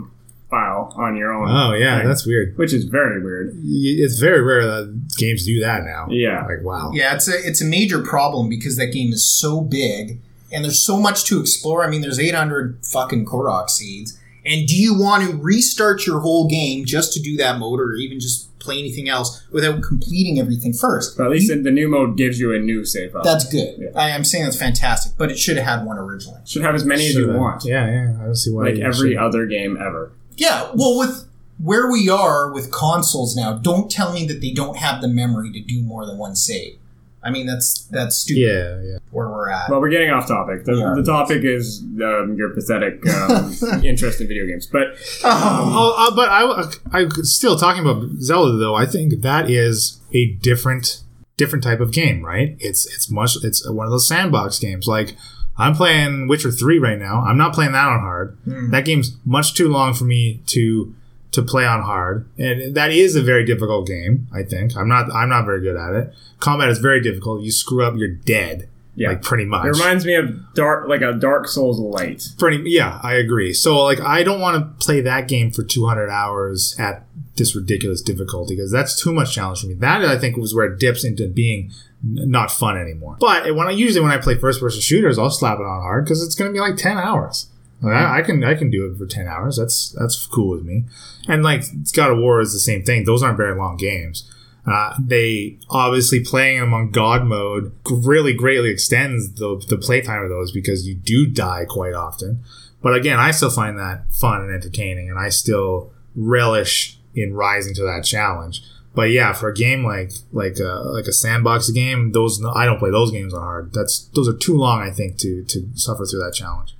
file on your own. Oh yeah, thing, that's weird. which is very weird. It's very rare that games do that now. Yeah. Like wow. yeah, it's a it's a major problem because that game is so big and there's so much to explore. I mean, there's 800 fucking Korok seeds, and do you want to restart your whole game just to do that mode, or even just play anything else without completing everything first? But at least the new mode gives you a new save file. That's good. Yeah. I am saying that's fantastic, but it should have had one originally. Should have as many as you Should've. want, Yeah, yeah. I don't see why. like you every should. other game ever. Yeah, well, with where we are with consoles now, don't tell me that they don't have the memory to do more than one save. I mean, that's that's stupid Yeah, yeah. where we're at. Well, we're getting off topic. The, Yeah. the topic is um, your pathetic um, interest in video games. But Oh, uh, but I, I still talking about Zelda though. I think that is a different, different type of game, right? It's it's much it's one of those sandbox games. Like I'm playing Witcher three right now. I'm not playing that on hard. Hmm. That game's much too long for me to to play on hard, and that is a very difficult game. I think I'm not I'm not very good at it. Combat is very difficult. You screw up, you're dead. Yeah. like pretty much. it reminds me of dark, like a Dark Souls light. Pretty, yeah, I agree. So, like, I don't want to play that game for 200 hours at this ridiculous difficulty because that's too much challenge for me. That I think was where it dips into being not fun anymore. But when I usually when I play first person shooters, I'll slap it on hard because it's going to be like 10 hours. Like, I, I can I can do it for 10 hours. That's that's cool with me. And like God of War is the same thing. Those aren't very long games. Uh, they obviously playing them on God mode really greatly extends the, the playtime of those because you do die quite often. But again, I still find that fun and entertaining, and I still relish in rising to that challenge. But yeah, for a game like like a, like a sandbox game, those I don't play those games on hard. That's those are too long, I think, to to suffer through that challenge.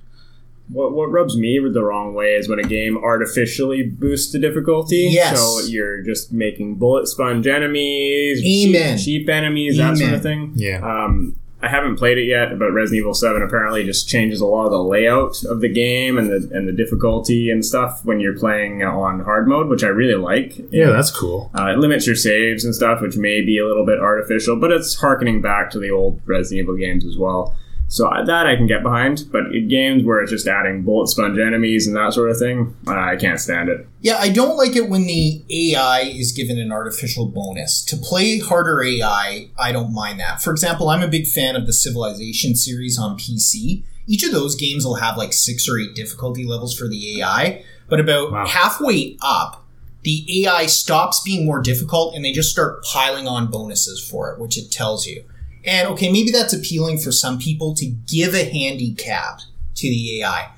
What, what rubs me the wrong way is when a game artificially boosts the difficulty. Yes. So you're just making bullet sponge enemies, cheap, cheap enemies, that sort of thing. Yeah. Um, I haven't played it yet, but Resident Evil Seven apparently just changes a lot of the layout of the game and the and the difficulty and stuff when you're playing on hard mode, which I really like. Yeah, that's cool. Uh, it limits your saves and stuff, which may be a little bit artificial, but it's harkening back to the old Resident Evil games as well. So that I can get behind, but in games where it's just adding bullet sponge enemies and that sort of thing, I can't stand it. Yeah, I don't like it when the AI is given an artificial bonus. To play harder AI, I don't mind that. For example, I'm a big fan of the Civilization series on PC. Each of those games will have like six or eight difficulty levels for the AI, but about Wow. halfway up, the AI stops being more difficult and they just start piling on bonuses for it, which it tells you. And okay, maybe that's appealing for some people to give a handicap to the AI.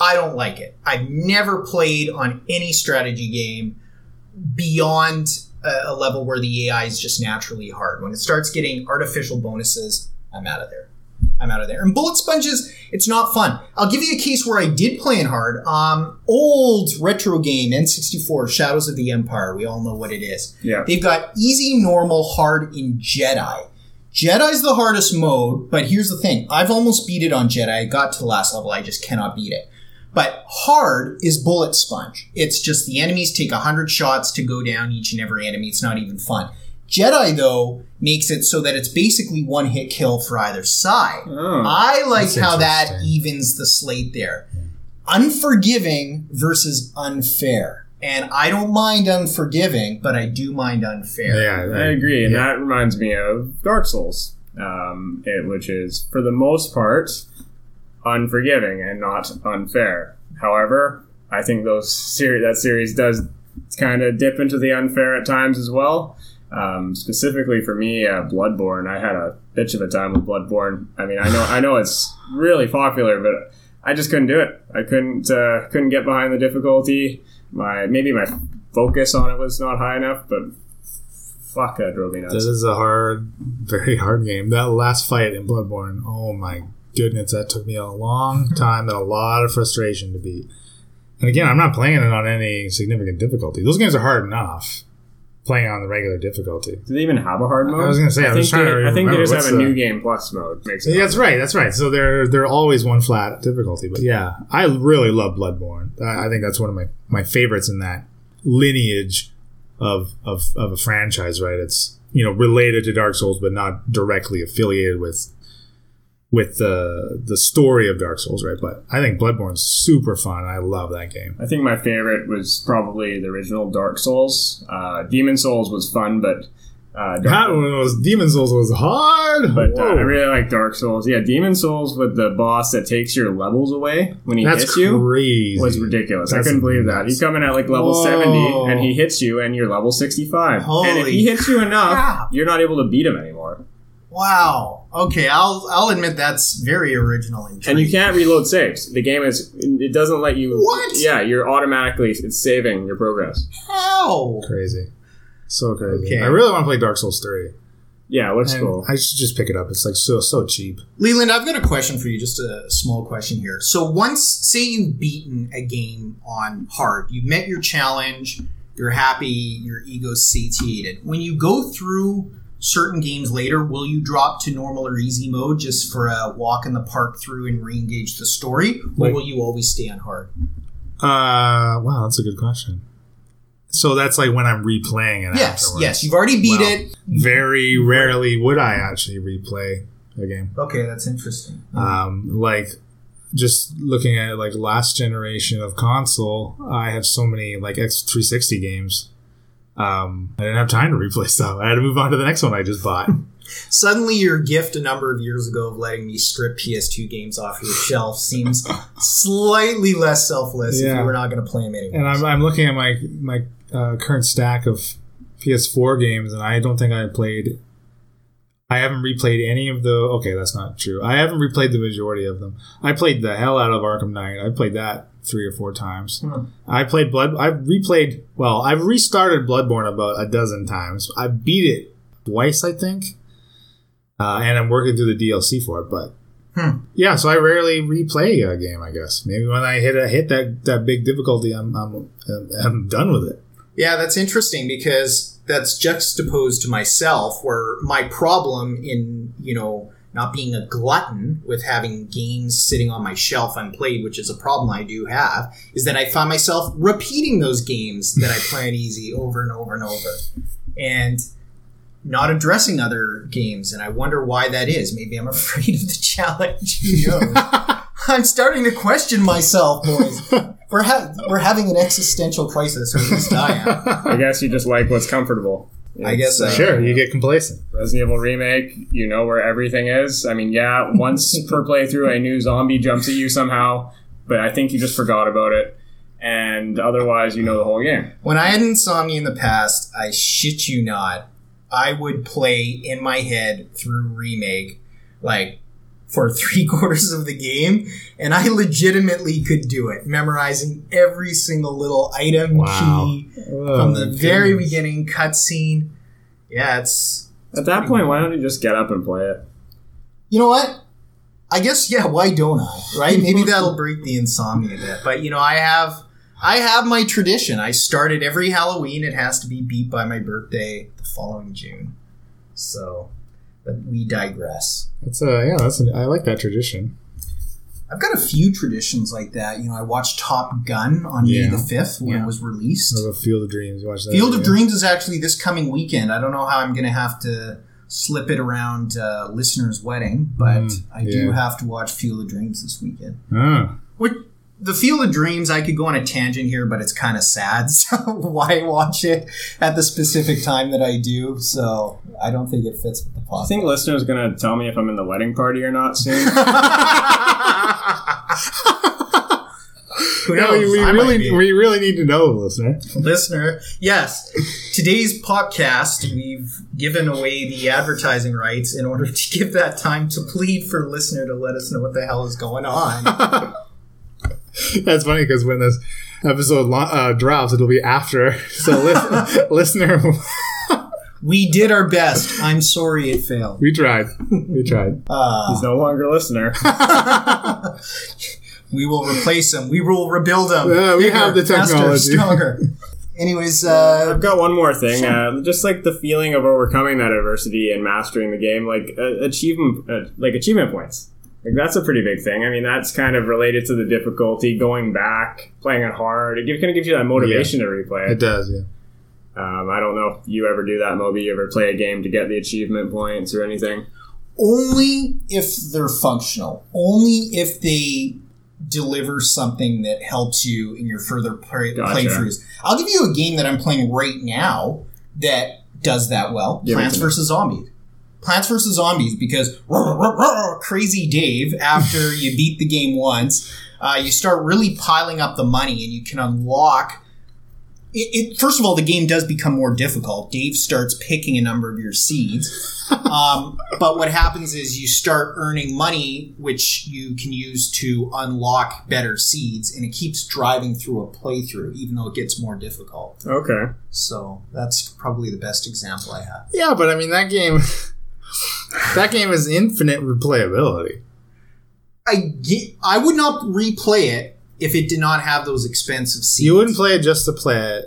I don't like it. I've never played on any strategy game beyond a, a level where the AI is just naturally hard. When it starts getting artificial bonuses, I'm out of there. I'm out of there. And bullet sponges, it's not fun. I'll give you a case where I did play in hard. Um, old retro game N64 Shadows of the Empire. We all know what it is. Yeah. They've got easy, normal, hard in Jedi. Jedi's the hardest mode, but here's the thing. I've almost beat it on Jedi. I got to the last level. I just cannot beat it. But hard is bullet sponge. It's just the enemies take 100 shots to go down each and every enemy. It's not even fun. Jedi, though, makes it so that it's basically one hit kill for either side. Oh. I like how that evens the slate there. Unforgiving versus unfair. And I don't mind unforgiving, but I do mind unfair. Yeah, I agree, and yeah. that reminds me of Dark Souls, um, it, which is for the most part unforgiving and not unfair. However, I think those series that series does kind of dip into the unfair at times as well. Um, specifically for me, uh, Bloodborne. I had a bitch of a time with Bloodborne. I mean, I know I know it's really popular, but I just couldn't do it. I couldn't uh, couldn't get behind the difficulty. My maybe my focus on it was not high enough, but fuck, that drove me nuts. This is a hard, very hard game. That last fight in Bloodborne, oh my goodness, that took me a long time and a lot of frustration to beat. And again, I'm not playing it on any significant difficulty. Those games are hard enough. Playing on the regular difficulty. Do they even have a hard mode? I was gonna say, I was think trying they, to I think they just have a the- new game plus mode. Makes Yeah, that's right. That's right. So they're they're always one flat difficulty. But yeah, I really love Bloodborne. I, I think that's one of my, my favorites in that lineage of, of of a franchise. Right? It's you know related to Dark Souls, but not directly affiliated with with the the story of Dark Souls. Right? But I think Bloodborne's super fun. I love that game. I think my favorite was probably the original Dark Souls. Uh, Demon Souls was fun, but uh, That one was Demon Souls was hard. But uh, I really like Dark Souls. Yeah, Demon Souls with the boss that takes your levels away when he that's hits you crazy. was ridiculous. That's I couldn't believe that. He's coming at like level Whoa. 70 and he hits you and you're level 65. and if he hits you enough, crap. you're not able to beat him anymore. Wow. Okay, I'll I'll admit that's very original and And you can't reload saves. The game is it doesn't let you What? Yeah, you're automatically it's saving your progress. How? crazy. So crazy. Okay. I really want to play Dark Souls three. Yeah, it looks And cool. I should just pick it up. It's like so so cheap. Leland, I've got a question for you, just a small question here. So once say you've beaten a game on hard, you've met your challenge, you're happy, your ego's satiated. When you go through certain games later, will you drop to normal or easy mode just for a walk in the park through and re-engage the story? Or Like- will you always stay on hard? Uh, wow, that's a good question. So that's like when I'm replaying it. Yes, afterwards. yes. You've already beat Wow. it. Very rarely would I actually replay a game. Okay, that's interesting. Um, like just looking at like last generation of console, I have so many like X360 games. Um, I didn't have time to replay stuff. I had to move on to the next one I just bought. Suddenly, your gift a number of years ago of letting me strip PS2 games off your shelf seems slightly less selfless if you were not going to play them anymore. and I'm, I'm looking at my my uh, current stack of PS4 games, and I don't think I played. I haven't replayed any of the. Okay, that's not true. I haven't replayed the majority of them. I played the hell out of Arkham Knight. I played that three or four times. Hmm. I played Blood. I've replayed. Well, I've restarted Bloodborne about a dozen times. I beat it twice, I think, uh, and I'm working through the DLC for it. But Hmm. yeah, so I rarely replay a game. I guess maybe when I hit a hit that that big difficulty, I'm I'm I'm done with it. Yeah, that's interesting because that's juxtaposed to myself, where my problem in, you know, not being a glutton with having games sitting on my shelf unplayed, which is a problem I do have, is that I find myself repeating those games that I play on easy over and over and over. And not addressing other games, and I wonder why that is. Maybe I'm afraid of the challenge. Who knows? I'm starting to question myself, boys. We're ha- we're having an existential crisis, or at least I am. I guess you just like what's comfortable. I guess It's, so. Sure, you get complacent. Resident Evil Remake, you know where everything is. I mean, yeah, once per playthrough, a new zombie jumps at you somehow, but I think you just forgot about it. And otherwise, you know the whole game. When I had insomnia in the past, I shit you not, I would play in my head through remake, like for three quarters of the game, and I legitimately could do it, memorizing every single little item Wow. key Oh, from the very beginning cutscene. Yeah, it's At that point, why don't you just get up and play it? you know what? I guess yeah. Why don't I? Right? Maybe that'll break the insomnia a bit. But you know, I have I have my tradition. I started every Halloween. It has to be beat by my birthday the following June. So, but we digress. That's uh, yeah, that's an, I like that tradition. I've got a few traditions like that. You know, I watched Top Gun on Yeah. May the fifth when Yeah. it was released. About Field of Dreams? You watch that? Field of yeah? Dreams is actually this coming weekend. I don't know how I'm going to have to slip it around uh, listener's wedding, but Mm, I do have to watch Field of Dreams this weekend. Ah, the Field of Dreams, I could go on a tangent here, but it's kind of sad. So why watch it at the specific time that I do? So I don't think it fits with the podcast. I plot. think listeners going to tell me if I'm in the wedding party or not soon. Who no, knows? we, we I really we really need to know, listener. listener. Yes, today's podcast, we've given away the advertising rights in order to give that time to plead for listener to let us know what the hell is going on. That's funny because when this episode lo- uh, drops, it'll be after. So, listen, listener, we did our best. I'm sorry it failed. we tried. We tried. Uh, He's no longer a listener. we will replace him. We will rebuild him. Yeah, we have the faster, technology. stronger. Anyways, uh, I've got one more thing. Uh, just like the feeling of overcoming that adversity and mastering the game, like uh, achievement, uh, like achievement points. Like that's a pretty big thing. I mean, that's kind of related to the difficulty, going back, playing it hard. It kind of gives you that motivation to replay It it. does, yeah. Um, I don't know if you ever do that, Moby. You ever play a game to get the achievement points or anything? only if they're functional. Only if they deliver something that helps you in your further play- Gotcha. playthroughs. I'll give you a game that I'm playing right now that does that well. Give Plants to vs Zombies. Plants vs Zombies because crazy Dave after you beat the game once, uh, you start really piling up the money and you can unlock. It, it, first of all, the game does become more difficult. Dave starts picking a number of your seeds. Um, but what happens is you start earning money, which you can use to unlock better seeds, and it keeps driving through a playthrough, even though it gets more difficult. Okay. So that's probably the best example I have. Yeah, but I mean, that game. that game has infinite replayability. I ge- I would not replay it if it did not have those expensive seeds. You wouldn't play it just to play it,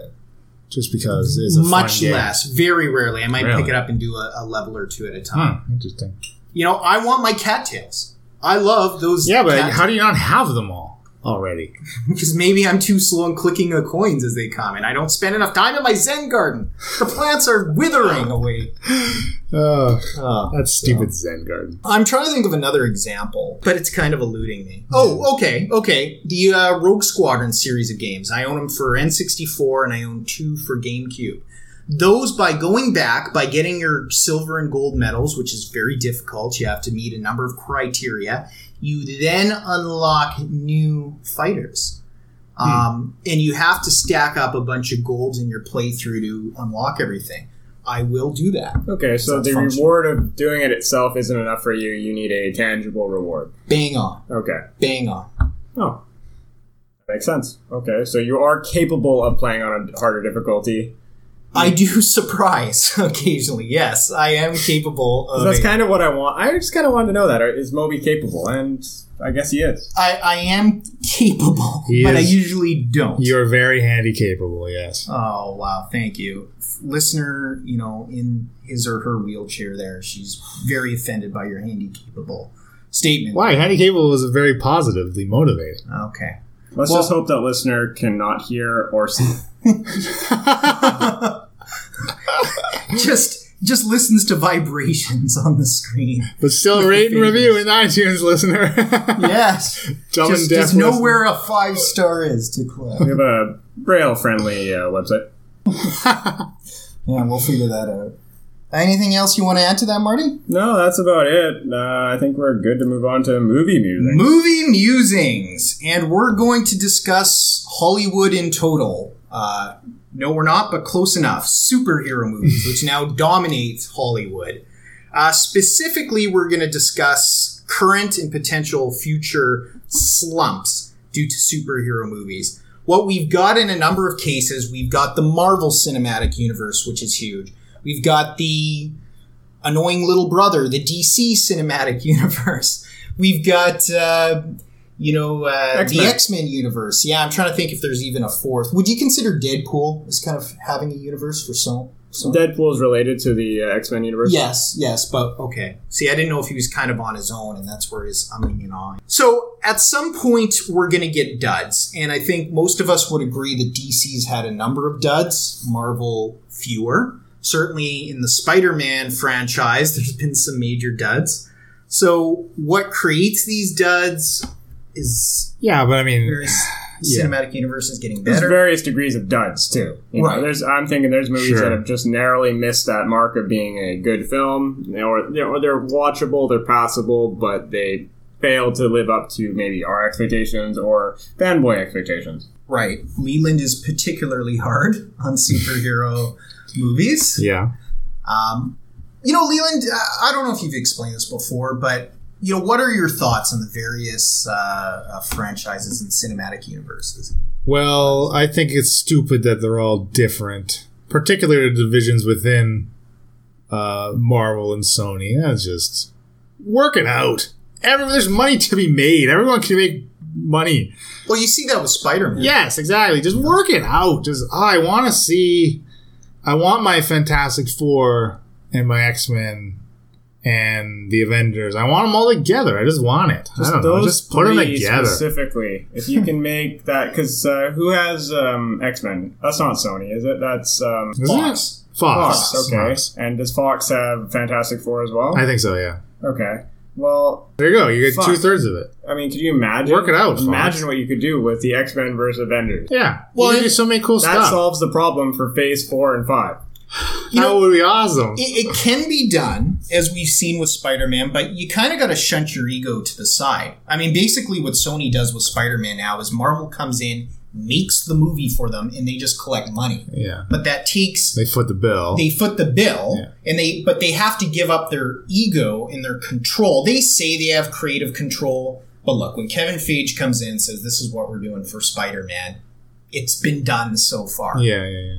just because it's much less. Very rarely. I might Really? pick it up and do a, a level or two at a time. Interesting. You know, I want my cattails. I love those. Yeah, but cat- how do you not have them all already? because maybe I'm too slow in clicking the coins as they come, and I don't spend enough time in my Zen garden. The plants are withering away. Oh, Oh, that's stupid Zen garden. I'm trying to think of another example, but it's kind of eluding me. Oh, okay, okay. The uh, Rogue Squadron series of games. I own them for N64 and I own two for GameCube. Those, by going back, by getting your silver and gold medals, which is very difficult, you have to meet a number of criteria, you then unlock new fighters. Um, and you have to stack up a bunch of golds in your playthrough to unlock everything. I will do that. Okay, so the functional. reward of doing it itself isn't enough for you. You need a tangible reward. Bang on. Okay. Bang on. Oh. Makes sense. Okay, so you are capable of playing on a harder difficulty. I do surprise occasionally. Yes, I am capable of. That's a- kind of what I want. I just kind of wanted to know that. Is Moby capable? And I guess he is. I, I am capable, He but I usually don't. You're very handy capable, yes. oh wow, thank you, listener. You know, in his or her wheelchair, there, she's very offended by your handy capable statement. Why? Handy capable is very positively motivated. Okay. Let's Well- just hope that listener cannot hear or see. just just listens to vibrations on the screen. But still rate and review in iTunes, listener. Yes. Dumb just and deaf just know listener. where a five star is to Cliff. We have a braille friendly uh, website. Yeah, we'll figure that out. Anything else you want to add to that, Marty? No, that's about it. Uh, I think we're good to move on to movie music. Movie musings, and we're going to discuss Hollywood in total. Uh, no, we're not, but close enough. Superhero movies, which now dominate Hollywood. Uh, specifically, we're going to discuss current and potential future slumps due to superhero movies. What we've got in a number of cases, we've got the Marvel Cinematic Universe, which is huge. We've got the annoying little brother, the DC Cinematic Universe. We've got, uh, you know, uh, the X-Men. X Men universe. Yeah, I'm trying to think if there's even a fourth. Would you consider Deadpool as kind of having a universe for some? so? Deadpool is related to the uh, X Men universe. Yes, yes, but okay. See, I didn't know if he was kind of on his own, and that's where he's umming and ahhing. So, at some point, we're going to get duds, and I think most of us would agree that DC's had a number of duds, Marvel fewer. Certainly, in the Spider-Man franchise, there's been some major duds. So, what creates these duds is yeah, but I mean, various Yeah. cinematic universe is getting There's various degrees of duds too. You know, Right. there's I'm thinking there's movies Sure. that have just narrowly missed that mark of being a good film, or they're, or they're watchable, they're passable, but they fail to live up to maybe our expectations or fanboy expectations. right. Leland is particularly hard on superhero movies. yeah. Um, you know, Leland, uh, I don't know if you've explained this before, but you know, what are your thoughts on the various uh, uh, franchises and cinematic universes? Well, I think it's stupid that they're all different, particularly the divisions within uh, Marvel and Sony. That's just work it out. Every, there's money to be made. Everyone can make money. Well, you see that with Spider-Man. Yes, exactly. Just work it out. Just oh, I want to see. I want my Fantastic Four and my X Men and the Avengers. I want them all together. I just want it. I don't know. Just put them together. specifically. If you can make that, because uh, who has um, X Men? That's not Sony, is it? That's um, Is Fox. it? Fox. Fox. Okay, Fox. and does Fox have Fantastic Four as well? I think so. Yeah. okay. Well, There you go. You get two thirds of it. I mean, could you imagine? Work it out, Fox. Imagine what you could do with the X Men versus Avengers. Yeah. Well, Well, you do so many cool That stuff. That solves the problem for Phase Four and Five. You that know, would be awesome. it, it can be done, as we've seen with Spider-Man, but you kind of got to shunt your ego to the side. I mean, basically, what Sony does with Spider-Man now is Marvel comes in, makes the movie for them, and they just collect money. yeah. But that takes They foot the bill. they foot the bill Yeah. and they but they have to give up their ego and their control they say they have creative control but look when kevin feige comes in and says this is what we're doing for spider-man it's been done so far yeah, yeah, yeah.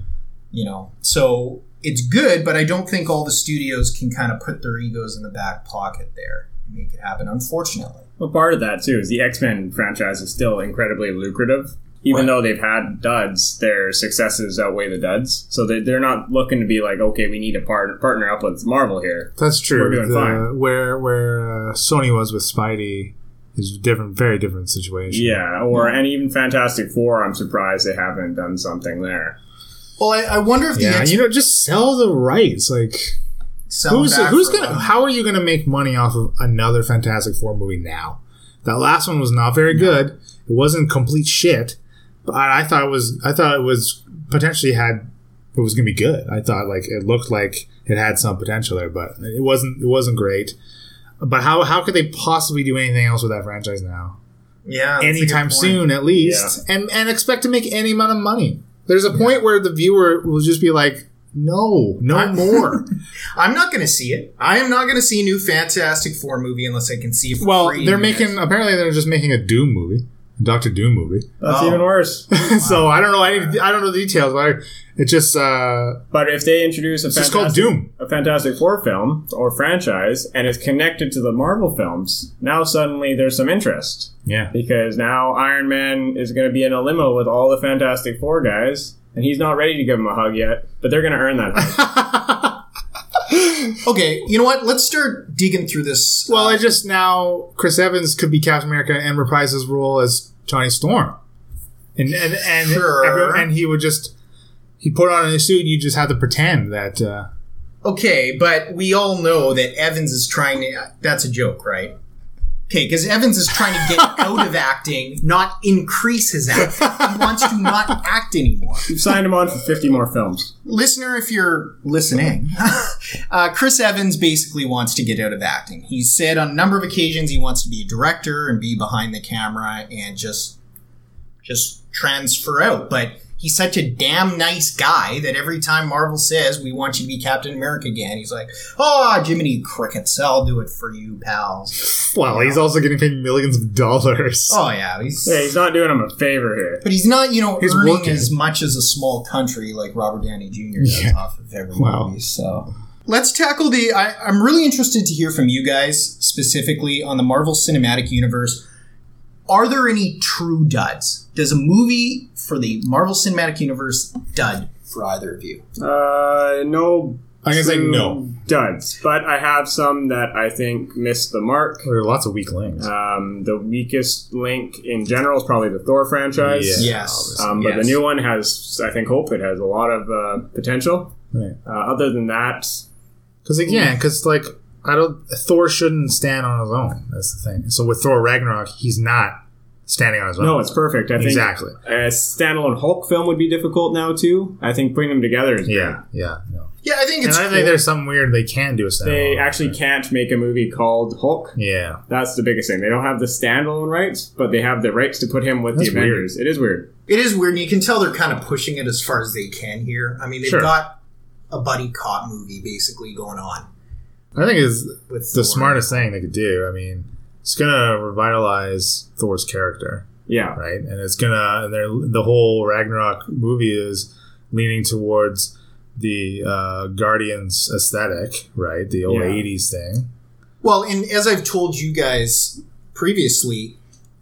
You know so it's good but i don't think all the studios can kind of put their egos in the back pocket there and make it happen unfortunately Well, part of that too is the X Men franchise is still incredibly lucrative. Even Right. though they've had duds, their successes outweigh the duds. So they, they're not looking to be like, okay, we need to part, partner up with Marvel here. That's true. We're doing The- fine. Where where uh, Sony was with Spidey is a different, very different situation. Yeah, or and even Fantastic Four, I'm surprised they haven't done something there. Well i, I wonder if the Yeah, X- you know, just sell the rights. Like, sell who's back who's gonna? them. How are you gonna make money off of another Fantastic Four movie now? That last one was not very good. It wasn't complete shit, but I, I thought it was. I thought it was potentially had. It was gonna be good. I thought like it looked like it had some potential there, but it wasn't. It wasn't great. But how how could they possibly do anything else with that franchise now? yeah that's a good anytime soon at least and and expect to make any amount of money there's a point where the viewer will just be like no no I- more I'm not going to see it. I am not going to see a new Fantastic Four movie unless I can see it. For well free, they're making apparently they're just making a doom movie a dr doom movie That's Oh. even worse. so i don't know any, i don't know the details but I, it just uh But if they introduce a it's just called doom a Fantastic Four film or franchise and it's connected to the Marvel films, now suddenly there's some interest. yeah Because now Iron Man is going to be in a limo with all the Fantastic Four guys, and he's not ready to give him a hug yet, but they're going to earn that hug. Okay, you know what? Let's start digging through this. well it just now chris evans could be captain america and reprise his role as johnny storm and and and, Sure. everyone- and he would just he put on a suit you just have to pretend that uh Okay, but we all know that Evans is trying to. That's a joke, right? Okay, because Evans is trying to get out of acting, not increase his acting. He wants to not act anymore. We've signed him on for 50 more films. Listener, if you're listening, uh, Chris Evans basically wants to get out of acting. He's said on a number of occasions he wants to be a director and be behind the camera and just just transfer out. But he's such a damn nice guy that every time Marvel says we want you to be Captain America again, he's like, "Oh, Jiminy Crickets, I'll do it for you, pals." Well, he's also getting paid millions of dollars. Oh yeah, he's. Yeah, he's not doing him a favor here. But he's not, you know, He's earning working. as much as a small country like Robert Downey Jr. does Yeah. off of every Wow. movie. So let's tackle the. I, I'm really interested to hear from you guys specifically on the Marvel Cinematic Universe. Are there any true duds? Does a movie for the Marvel Cinematic Universe dud for either of you? Uh, no. I'm gonna say no. Duds, but I have some that I think missed the mark. There are lots of weak links. Um, the weakest link in general is probably the Thor franchise. Yeah. Yes. Um, but Yes. the new one has, I think, hope. It has a lot of uh, potential. Right. Uh, other than that, Because again, because like I don't, Thor shouldn't stand on his own. That's the thing. So with Thor Ragnarok, he's not standing on his own. no, it's perfect. I think exactly. a standalone Hulk film would be difficult now too. I think putting them together is Yeah, yeah. No. Yeah, I think And it's. I cool. think there's something weird they can do a standalone. They actually can't make a movie called Hulk. Yeah, That's the biggest thing. They don't have the standalone rights, but they have the rights to put him with That's the Avengers. It is weird. It is weird, and you can tell they're kind of pushing it as far as they can here. I mean, they've Sure. got a buddy cop movie basically going on I think it's with the Thor. smartest thing they could do. I mean, it's gonna revitalize Thor's character, Yeah. right? And it's gonna and they're- the whole Ragnarok movie is leaning towards the uh, Guardians aesthetic, right? The old Yeah. '80s thing. Well, and as I've told you guys previously,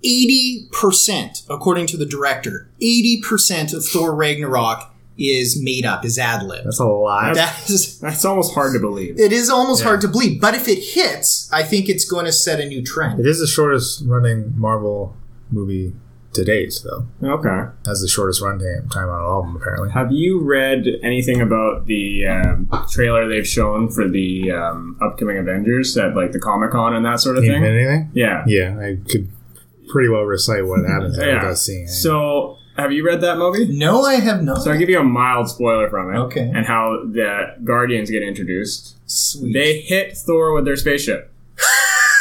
80%, according to the director, 80% of Thor Ragnarok is made up, is ad lib. That's a lot. That is, That's almost hard to believe. it is almost Yeah. hard to believe, but if it hits, I think it's going to set a new trend. It is the shortest running Marvel movie to date, though. Okay. Has the shortest run time time on all of them, apparently. Have you read anything about the um, trailer they've shown for the um, upcoming Avengers at like the Comic Con and that sort of Even thing? anything? Yeah. Yeah, I could pretty well recite what happens there Yeah. without seeing it. So, have you read that movie? No, I have not. So I'll give you a mild spoiler from it. Okay. And how the Guardians get introduced. Sweet. They hit Thor with their spaceship.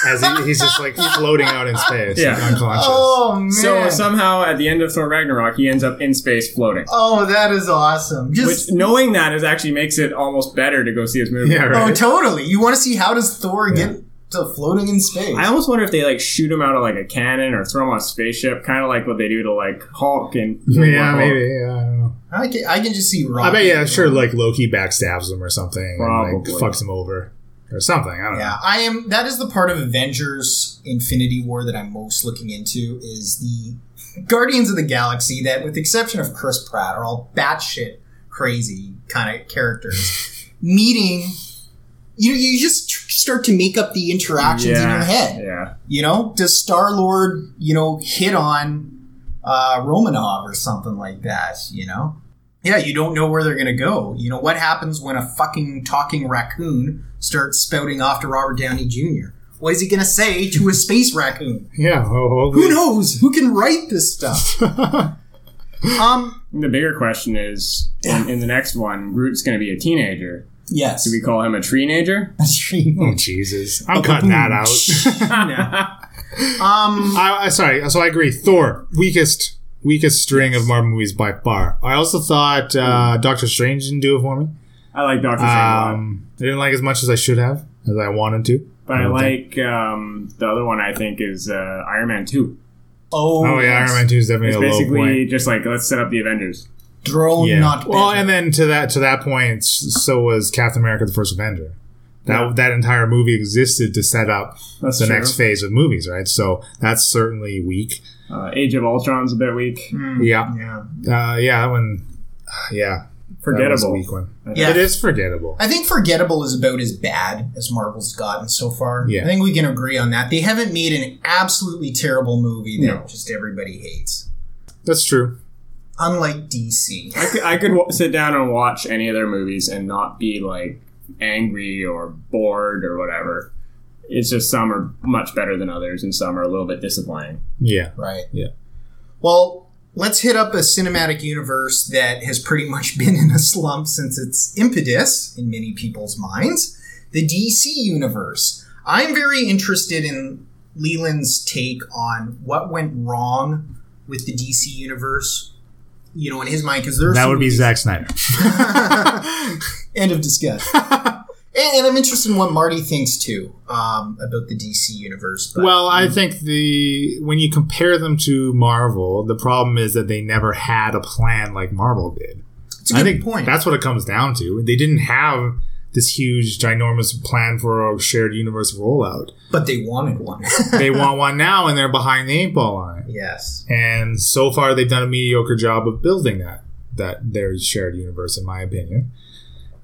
As he, he's just like floating out in space, Yeah. unconscious. oh, man. So somehow at the end of Thor Ragnarok, he ends up in space floating. oh, that is awesome. Just. Which knowing that is actually makes it almost better to go see his movie. Yeah, right. Oh, totally. You want to see how does Thor get to floating in space? I almost wonder if they like shoot him out of like a cannon or throw him on a spspaceship, kind of like what they do to like Hulk and yeah, Hulk. maybe. Yeah, I don't know. I can, I can just see Rocky. I bet, yeah, sure, like Loki backstabs him or something and Probably. like fucks him over or something. I don't know. Yeah, I am. That is the part of Avengers: Infinity War that I'm most looking into is the Guardians of the Galaxy. That, with the exception of Chris Pratt, are all batshit crazy kind of characters. Meeting, you you just tr- start to make up the interactions in your head. Yeah. You know, does Star Lord, you know, hit on uh, Romanoff or something like that? You know, yeah, you don't know where they're gonna go. You know, what happens when a fucking talking raccoon starts spouting off to Robert Downey Jr. What is he gonna say to a space raccoon? Yeah, oh, Who knows? Who can write this stuff? um, The bigger question is in, in the next one, Groot's going to be a teenager. Yes. Do we call him a tree-nager? That's. Oh, Jesus. I'm cutting that out. Um, I, I sorry. So I agree. Thor weakest weakest string of Marvel movies by far. I also thought uh, Doctor Strange didn't do it for me. I like Doctor Strange. Um, I didn't like as much as I should have, as I wanted to. But I don't like um, the other one. I think is uh, Iron Man Two. oh, Oh yeah, yes. Iron Man Two is definitely It's a low basically point. just like let's set up the Avengers. Drone Yeah. not well, better. and then to that to that point, so was Captain America: The First Avenger. That Yeah. that entire movie existed to set up That's the true. next phase of movies, right? So that's certainly weak. Uh, Age of Ultron's a bit weak. Hmm, Yeah, yeah. uh, yeah, that one, yeah, that was a Forgettable. weak one. Yeah. It is forgettable. I think Forgettable is about as bad as Marvel's gotten so far. Yeah. I think we can agree on that. They haven't made an absolutely terrible movie that No. just everybody hates. That's true. Unlike DC. I could, I could w- sit down and watch any of their movies and not be like angry or bored or whatever. It's just some are much better than others, and some are a little bit disappointing. Yeah. Right. Yeah. Well, let's hit up a cinematic universe that has pretty much been in a slump since its impetus in many people's minds the DC universe. I'm very interested in Leland's take on what went wrong with the DC universe. You know, in his mind, because there's That would be Zack Snyder. End of discussion. and, and I'm interested in what Marty thinks too um, about the DC universe. But Well, I think the when you compare them to Marvel, the problem is that they never had a plan like Marvel did. it's a good I think point. that's what it comes down to. They didn't have this huge, ginormous plan for a shared universe rollout. but they wanted one. They want one now, and they're behind the eight ball on it. yes. And so far, they've done a mediocre job of building that that their shared universe, in my opinion.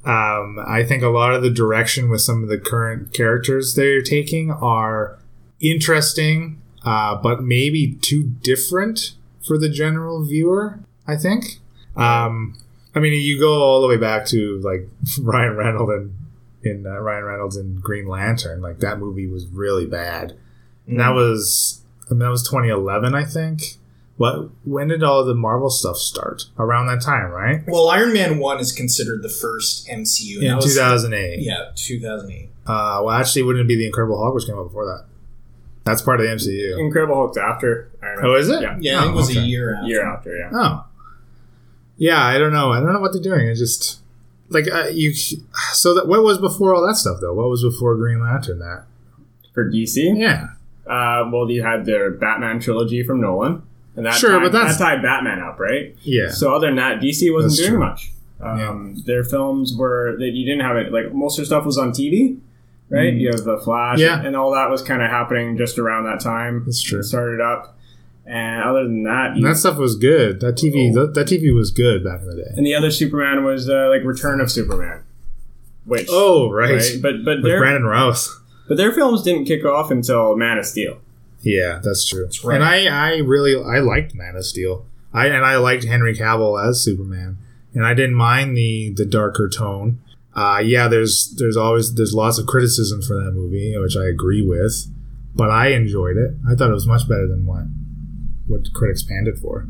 Um, I think a lot of the direction with some of the current characters they're taking are interesting, uh, but maybe too different for the general viewer. I think. Um, I mean, you go all the way back to like Ryan Reynolds and in uh, Ryan Reynolds in Green Lantern. Like that movie was really bad. And that was, I mean, that was 2011, I think. What? When did all the Marvel stuff start? Around that time, right? Well, Iron Man One is considered the first MCU. and In that was- 2008. Yeah, 2008. Uh, well, actually, wouldn't it be the Incredible Hulk which came out before that? That's part of the MCU. Incredible Hulk's after. Iron Man. Oh, is it? Yeah, Yeah, I think it Oh, was okay. a year after. year after. Yeah. Oh, yeah. I don't know. I don't know what they're doing. I just like uh, you. So that what was before all that stuff though? What was before Green Lantern? That For DC, yeah. uh, well, you had their Batman trilogy from Nolan, and that Sure, tied, but that's- that tied Batman up, right? Yeah. So other than that, DC wasn't That's doing true. much. Um, Their films were that you didn't have it like most of their stuff was on TV, right? You have the Flash, Mm. Yeah. and all that was kind of happening just around that time. That's true. It started up, and other than that, you, that stuff was good. That TV, Oh. that, that TV was good back in the day. and the other Superman was uh, like Return of Superman, which Oh, right. right? But but their Brandon Routh. but their films didn't kick off until Man of Steel. Yeah, that's true. right. And I, I really, I liked Man of Steel. I and I liked Henry Cavill as Superman, and I didn't mind the the darker tone. Uh, yeah, there's there's always there's lots of criticism for that movie, which I agree with, but I enjoyed it. I thought it was much better than what what critics panned it for.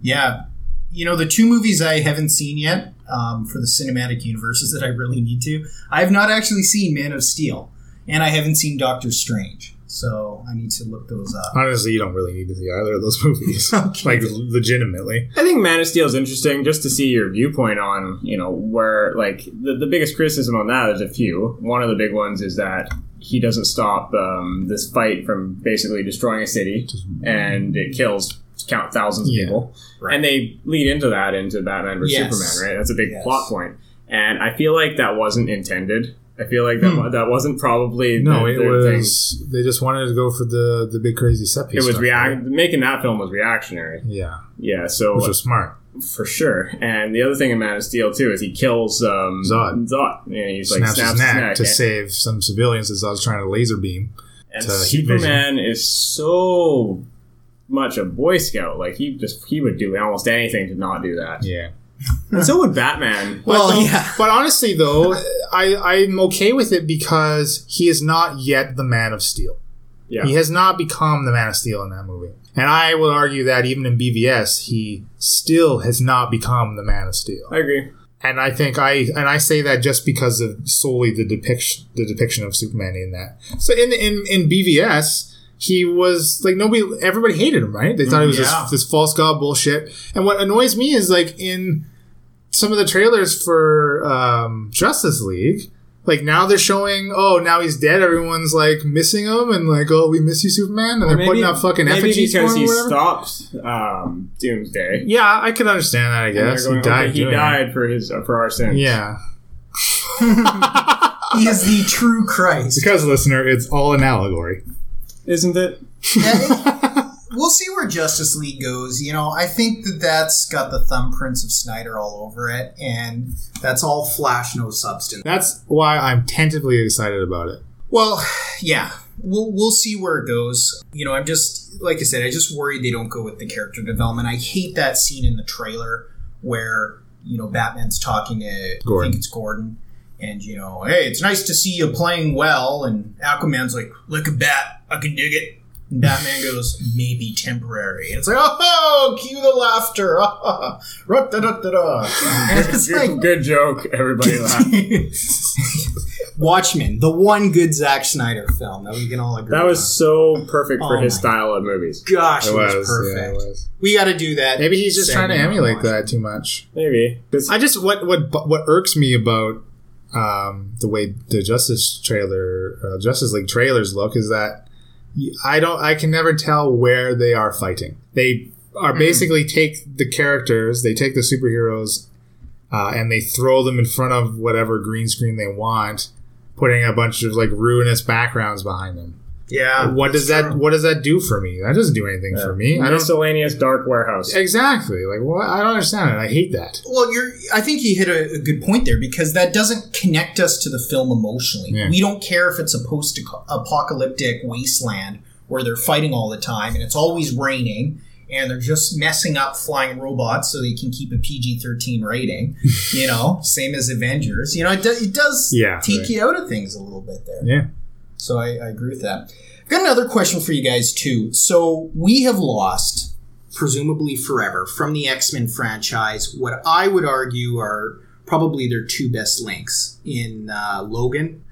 Yeah. You know, the two movies I haven't seen yet um, for the cinematic universes that I really need to, I have not actually seen Man of Steel, and I haven't seen Doctor Strange. So I need to look those up. Honestly, you don't really need to see either of those movies, Okay. like legitimately. I think Man of Steel is interesting just to see your viewpoint on, you know, where, like, the, the biggest criticism on that is a few. One of the big ones is that he doesn't stop um, this fight from basically destroying a city and it kills count thousands of Yeah. people. Right. And they lead into that into Batman vs. Yes. Superman, right? That's a big Yes. plot point. And I feel like that wasn't intended. I feel like that, Hmm. that wasn't probably No, the, it their thing. was they just wanted to go for the the big crazy set piece. It was stuff, react. right? Making that film was reactionary. Yeah, Yeah, so which was smart. For sure. And the other thing in Man of Steel too is he kills um, Zod. Zod. And he's like snaps, snaps his neck, to and, save some civilians as Zod's trying to laser beam. and to heat Superman is so much a Boy Scout. Like he just he would do almost anything to not do that. Yeah. And so would Batman. Well, but, yeah. But honestly, though, I I'm okay with it because he is not yet the Man of Steel. Yeah. He has not become the Man of Steel in that movie. And I will argue that even in BVS, he still has not become the Man of Steel. I agree. And I think I and I say that just because of solely the depiction the depiction of Superman in that. So in in in BVS, he was like nobody everybody hated him, right? They thought it was Yeah. this, this false god bullshit. And what annoys me is like in some of the trailers for um, Justice League, like now they're showing, oh, now he's dead. Everyone's like missing him and like, oh, we miss you, Superman. And they're putting up fucking maybe effigies for because he stops um, Doomsday. Yeah, I can understand that. I guess going, he died. okay, he doing it. died for his uh, for our sins. Yeah. He is the true Christ. Because, listener, it's all an allegory. isn't it? Yeah, we'll see where Justice League goes. You know, I think that that's got the thumbprints of Snyder all over it, and that's all flash, no substance. That's why I'm tentatively excited about it. Well, yeah, we'll we'll see where it goes. You know, I'm just like I said, I just worried they don't go with the character development. I hate that scene in the trailer where you know Batman's talking to I think it's Gordon, And you know, hey, it's nice to see you playing well. And Aquaman's like, "Look at that, I can dig it." And Batman goes, "Maybe temporary." And it's like, "Oh, cue the laughter!" Ra-da-da-da-da. And it's Good, like, good joke. Everybody laughed. Watchmen, the one good Zack Snyder film that we can all agree. That on. was so perfect for Oh his my style of movies. gosh, it, It was, was, perfect. yeah, it was. We got to do that. Maybe he's just trying to emulate that too much. Maybe. I just what what what irks me about um, the way the Justice trailer, uh, Justice League trailers look is that y- I don't, I can never tell where they are fighting. They are Hmm. basically take the characters, they take the superheroes, uh, and they throw them in front of whatever green screen they want, putting a bunch of like ruinous backgrounds behind them. Yeah. what does that's that true. What does that do for me? That doesn't do anything for me. I don't. miscellaneous dark warehouse. Exactly. Like, what? I don't understand it. I hate that. Well, you're. I think you hit a, a good point there because that doesn't connect us to the film emotionally. Yeah. We don't care if it's a post-apocalyptic wasteland where they're fighting all the time and it's always raining and they're just messing up flying robots so they can keep a PG-13 rating. you know, same as Avengers. You know, it, do, it does Yeah, take right. you out of things a little bit there. Yeah. So I, I agree with that. I've got another question for you guys too. So we have lost, presumably forever, from the X Men franchise. What I would argue are probably their two best links in uh, Logan.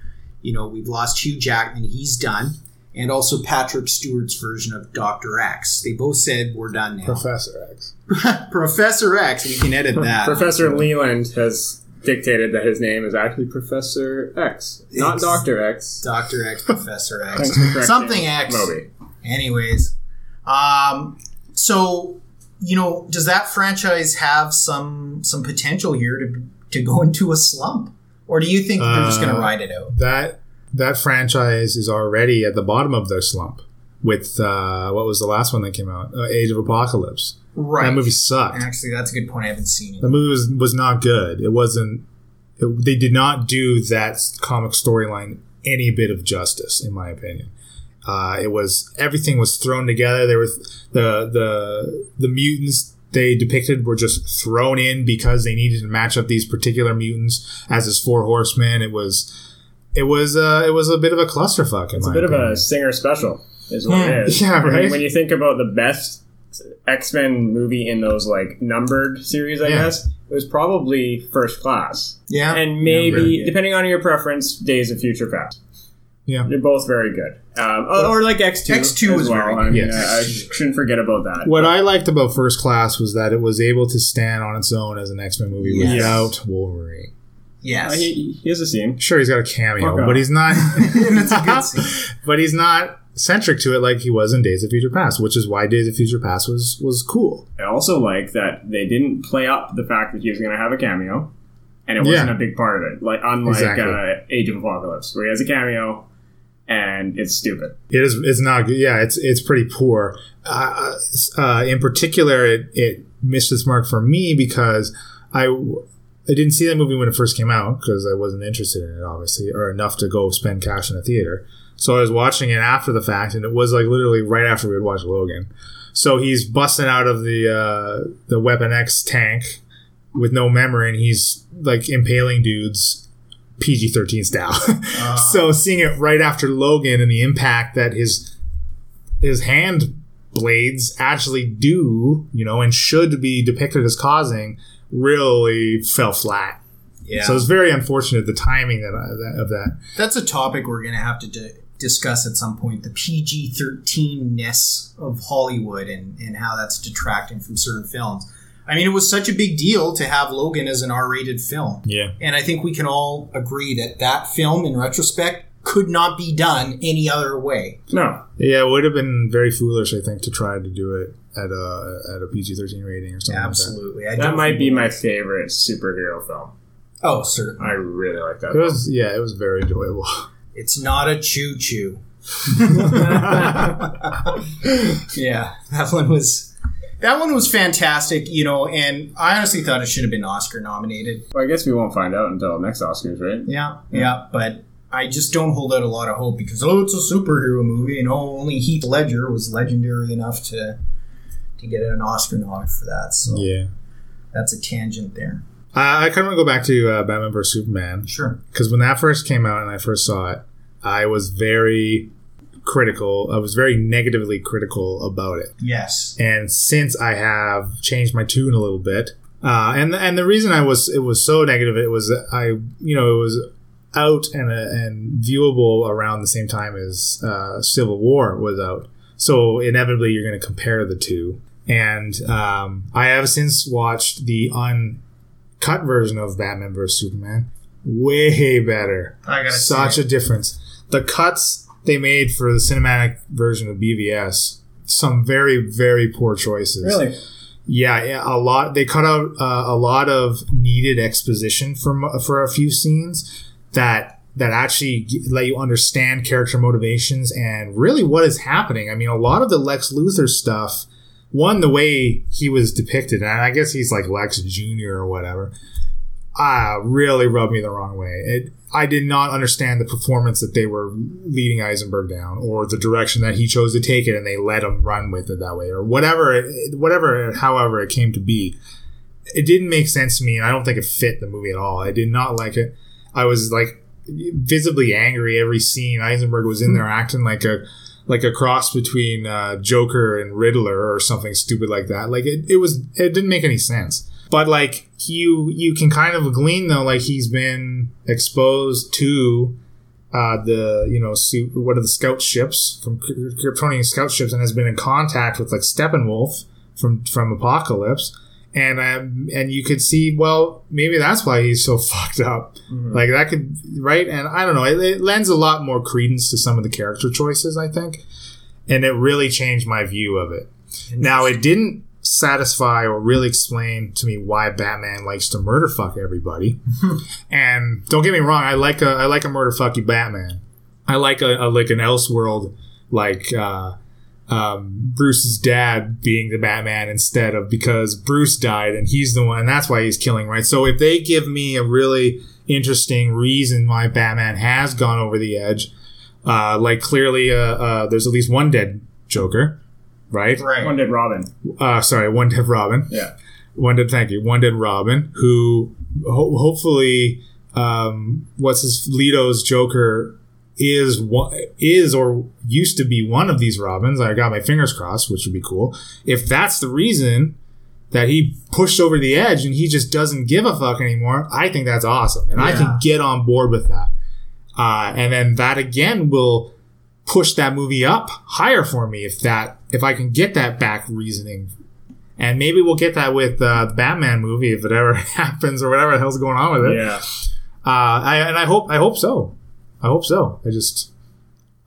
You know, we've lost Hugh Jackman; he's done, and also Patrick Stewart's version of Doctor X. They both said we're done now. Professor X. Professor X. We can edit that. Professor Leland has dictated that his name is actually Professor X, not Ex- Doctor X. Doctor X, Professor X. Thanks for correcting Something X. Moby. Anyways, um, so you know, does that franchise have some some potential here to to go into a slump, or do you think they're just going to Uh, ride it out? That that franchise is already at the bottom of their slump. With uh, what was the last one that came out? Uh, Age of Apocalypse. Right. That movie sucked. Actually, that's a good point. I haven't seen it. The movie was was not good. It wasn't. It, they did not do that comic storyline any bit of justice, in my opinion. Uh, it was everything was thrown together. There was the the the mutants they depicted were just thrown in because they needed to match up these particular mutants as his four horsemen. It was it was uh, it was a bit of a clusterfuck. In It's a my bit of a singer special, is what it is. Yeah, When- right. When you think about the best X Men movie in those like numbered series, I Yeah. guess it was probably First Class, yeah. and maybe really. depending on your preference, Days of Future Past. Yeah. they're both very good. Um, or, or like X two. X2 was well. very I mean, Yes. I, I shouldn't forget about that. What I liked about First Class was that it was able to stand on its own as an X Men movie Yes. without Wolverine. yes. Uh, he, he has a scene. Sure, he's got a cameo, but he's not. And it's a good scene. but he's not centric to it like he was in Days of Future Past, which is why Days of Future Past was was cool. I also like that they didn't play up the fact that he was going to have a cameo, and it wasn't Yeah. a big part of it. Like unlike Exactly. uh, Age of Apocalypse, where he has a cameo, and it's stupid. It is. It's not good. Yeah, it's it's pretty poor. Uh, uh, in particular, it it missed its mark for me because I. I didn't see that movie when it first came out because I wasn't interested in it, obviously, or enough to go spend cash in a theater. So I was watching it after the fact, and it was like literally right after we had watched Logan. So he's busting out of the uh, the Weapon X tank with no memory, and he's like impaling dudes PG thirteen style. so seeing it right after Logan and the impact that his his hand blades actually do, you know, and should be depicted as causing, really fell flat. Yeah. So it's very unfortunate the timing that, that of that. That's a topic we're going to have to di- discuss at some point the PG 13 ness of Hollywood and, and how that's detracting from certain films. I mean, it was such a big deal to have Logan as an R rated film. Yeah. And I think we can all agree that that film, in retrospect, could not be done any other way. No, Yeah, it would have been very foolish, I think, to try to do it at a at a PG thirteen rating or something. Absolutely. I that don't might be my favorite superhero film. Oh, certainly. I really like that. Like that. It was yeah, it was very enjoyable. It's not a choo choo. yeah, that one was that one was fantastic, you know, and I honestly thought it should have been Oscar nominated. Well, I guess we won't find out until next Oscars, right? Yeah, yeah, but I just don't hold out a lot of hope because oh, it's a superhero movie, and oh, only Heath Ledger was legendary enough to to get an Oscar nod for that. So yeah. that's a tangent there. I, I kind of want to go back to uh, Batman vs Superman Sure. because when that first came out and I first saw it, I was very critical. I was very negatively critical about it. Yes. and since I have changed my tune a little bit, uh, and and the reason I was it was so negative, it was I you know it was out and uh, and viewable around the same time as uh, Civil War was out, so inevitably you're going to compare the two. And um, I have since watched the uncut version of Batman vs Superman, way better I gotta such a difference. The cuts they made for the cinematic version of BVS, some very very poor choices. Really? Yeah, yeah, a lot. They cut out uh, a lot of needed exposition from for a few scenes that that actually let you understand character motivations and really what is happening. I mean, a lot of the Lex Luthor stuff. One, the way he was depicted, and I guess he's like Lex Junior or whatever ah, really rubbed me the wrong way. It, I did not understand the performance that they were leading Eisenberg down, or the direction that he chose to take it, and they let him run with it that way, or whatever, it, whatever, however it came to be. It didn't make sense to me, and I don't think it fit the movie at all. I did not like it. I was like visibly angry every scene. Eisenberg was in there acting like a like a cross between uh, Joker and Riddler or something stupid like that. Like it, it was it didn't make any sense. But like you you can kind of glean though like he's been exposed to uh, the you know what are the scout ships from Kryptonian scout ships and has been in contact with like Steppenwolf from from Apokolips. And um, and you could see, well, maybe that's why he's so fucked up. Like that could, right? And I don't know. It, it lends a lot more credence to some of the character choices, I think, and it really changed my view of it. Now, it didn't satisfy or really explain to me why Batman likes to murder fuck everybody. and don't get me wrong, I like a I like a murder fucky Batman. I like a, a like an Elseworld like uh, um, Bruce's dad being the Batman instead of because Bruce died and he's the one, and that's why he's killing, right? So if they give me a really interesting reason why Batman has gone over the edge, uh, like clearly, uh, uh, there's at least one dead Joker, right? Right. One dead Robin. Uh, sorry, one dead Robin. Yeah. One dead, thank you. One dead Robin, who ho- hopefully, um, what's his Leto's Joker is one is or used to be one of these Robins. I got my fingers crossed, which would be cool. If that's the reason that he pushed over the edge and he just doesn't give a fuck anymore, I think that's awesome, and I can get on board with that. Uh, and then that again will push that movie up higher for me if that if I can get that back reasoning and maybe we'll get that with uh, the Batman movie if it ever happens or whatever the hell's going on with it. Yeah. Uh, I, and I hope I hope so. I hope so. I just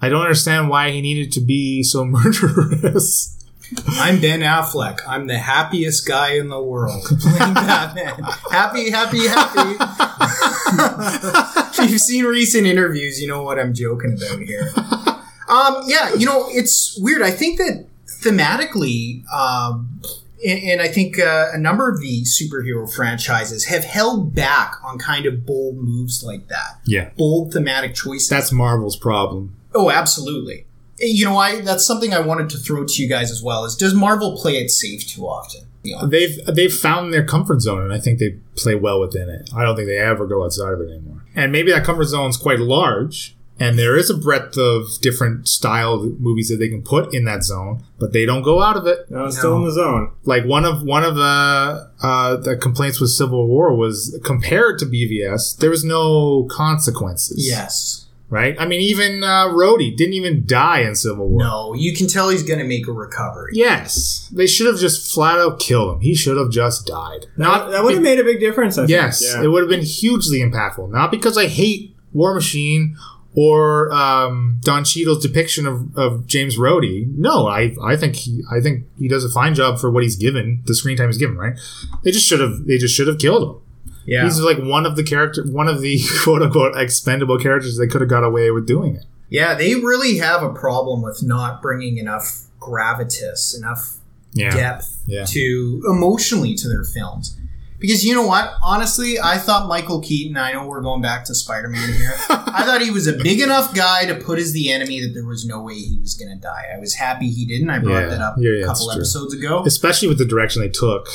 I don't understand why he needed to be so murderous. I'm Ben Affleck. I'm the happiest guy in the world playing Batman. happy, happy, happy. if you've seen recent interviews, you know what I'm joking about here. Um, yeah, you know, it's weird. I think that thematically, um, and, and I think uh, a number of the superhero franchises have held back on kind of bold moves like that, Yeah, bold thematic choices. that's Marvel's problem. Oh, absolutely. You know, I that's something I wanted to throw to you guys as well. Is does Marvel play it safe too often? You know, They've they've found their comfort zone, and I think they play well within it. I don't think they ever go outside of it anymore. And maybe that comfort zone is quite large, and there is a breadth of different style movies that they can put in that zone, but they don't go out of it. No, it's still in the zone. like one of one of the uh, the complaints with Civil War was compared to BVS, there was no consequences. yes. right. I mean, even uh, Rhodey didn't even die in Civil War. No, you can tell he's going to make a recovery. Yes, they should have just flat out killed him. He should have just died. Not, that would have made a big difference. I Yes, think. it would have been hugely impactful. Not because I hate War Machine or um, Don Cheadle's depiction of, of James Rhodey. No, I I think he I think he does a fine job for what he's given, the screen time he's given. Right? They just should have they just should have killed him. Yeah. He's like one of the character, one of the quote unquote expendable characters. They could have got away with doing it. yeah, they really have a problem with not bringing enough gravitas, enough Yeah, depth Yeah. to emotionally to their films. Because you know what? Honestly, I thought Michael Keaton, I know we're going back to Spider Man here. I thought he was a big enough guy to put as the enemy that there was no way he was going to die. I was happy he didn't. I brought Yeah. that up Yeah, a couple episodes ago. especially with the direction they took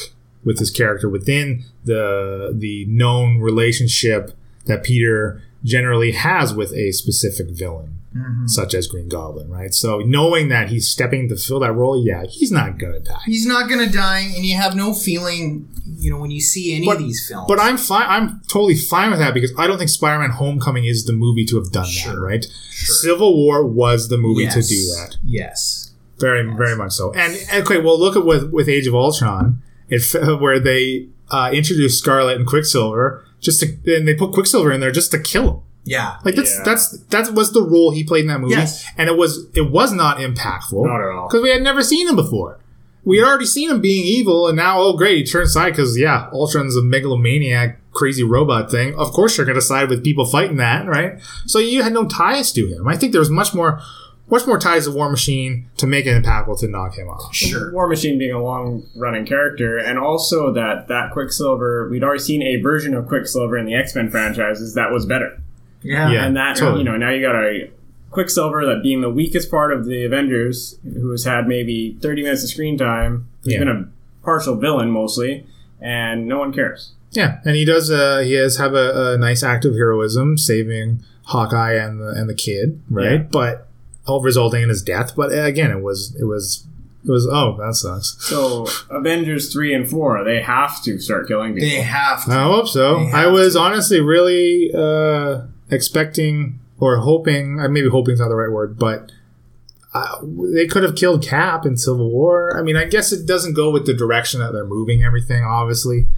with his character within the the known relationship that Peter generally has with a specific villain, such as Green Goblin, right? So knowing that he's stepping to fill that role, yeah, he's not gonna die. He's not to die, and you have no feeling, you know, when you see any But- of these films. But I'm fine. I'm totally fine with that because I don't think Spider-Man: Homecoming is the movie to have done that, Sure. right? Civil War was the movie to do that. Yes. Very, very much so. And okay, well, look at with with Age of Ultron, it, where they uh, introduced Scarlet and Quicksilver just to, and they put Quicksilver in there just to kill him. Yeah. Like that's Yeah. that's that was the role he played in that movie, Yes. and it was it was not impactful, Not at all. because we had never seen him before. We had already seen him being evil, and now oh great, he turns side because yeah, Ultron's a megalomaniac, crazy robot thing. Of course, you're going to side with people fighting that, right? So you had no ties to him. I think there was much more, much more ties to War Machine to make it impactful to knock him off. Sure. War Machine being a long running character, and also that that Quicksilver, we'd already seen a version of Quicksilver in the X Men franchises that was better. Yeah. Yeah. and that totally. you know now you got a Quicksilver that being the weakest part of the Avengers, who has had maybe thirty minutes of screen time, he's Yeah. been a partial villain mostly, and no one cares. Yeah, and he does. Uh, he has have a, a nice act of heroism, saving Hawkeye and the and the kid, right? Yeah. But all resulting in his death. But uh, again, it was it was it was oh that sucks. So Avengers three and four, they have to start killing people. They have to. I hope so. I was honestly really uh, expecting or hoping. Maybe hoping is not the right word, but. Uh, they could have killed Cap in Civil War. I mean, I guess it doesn't go with the direction that they're moving everything, obviously,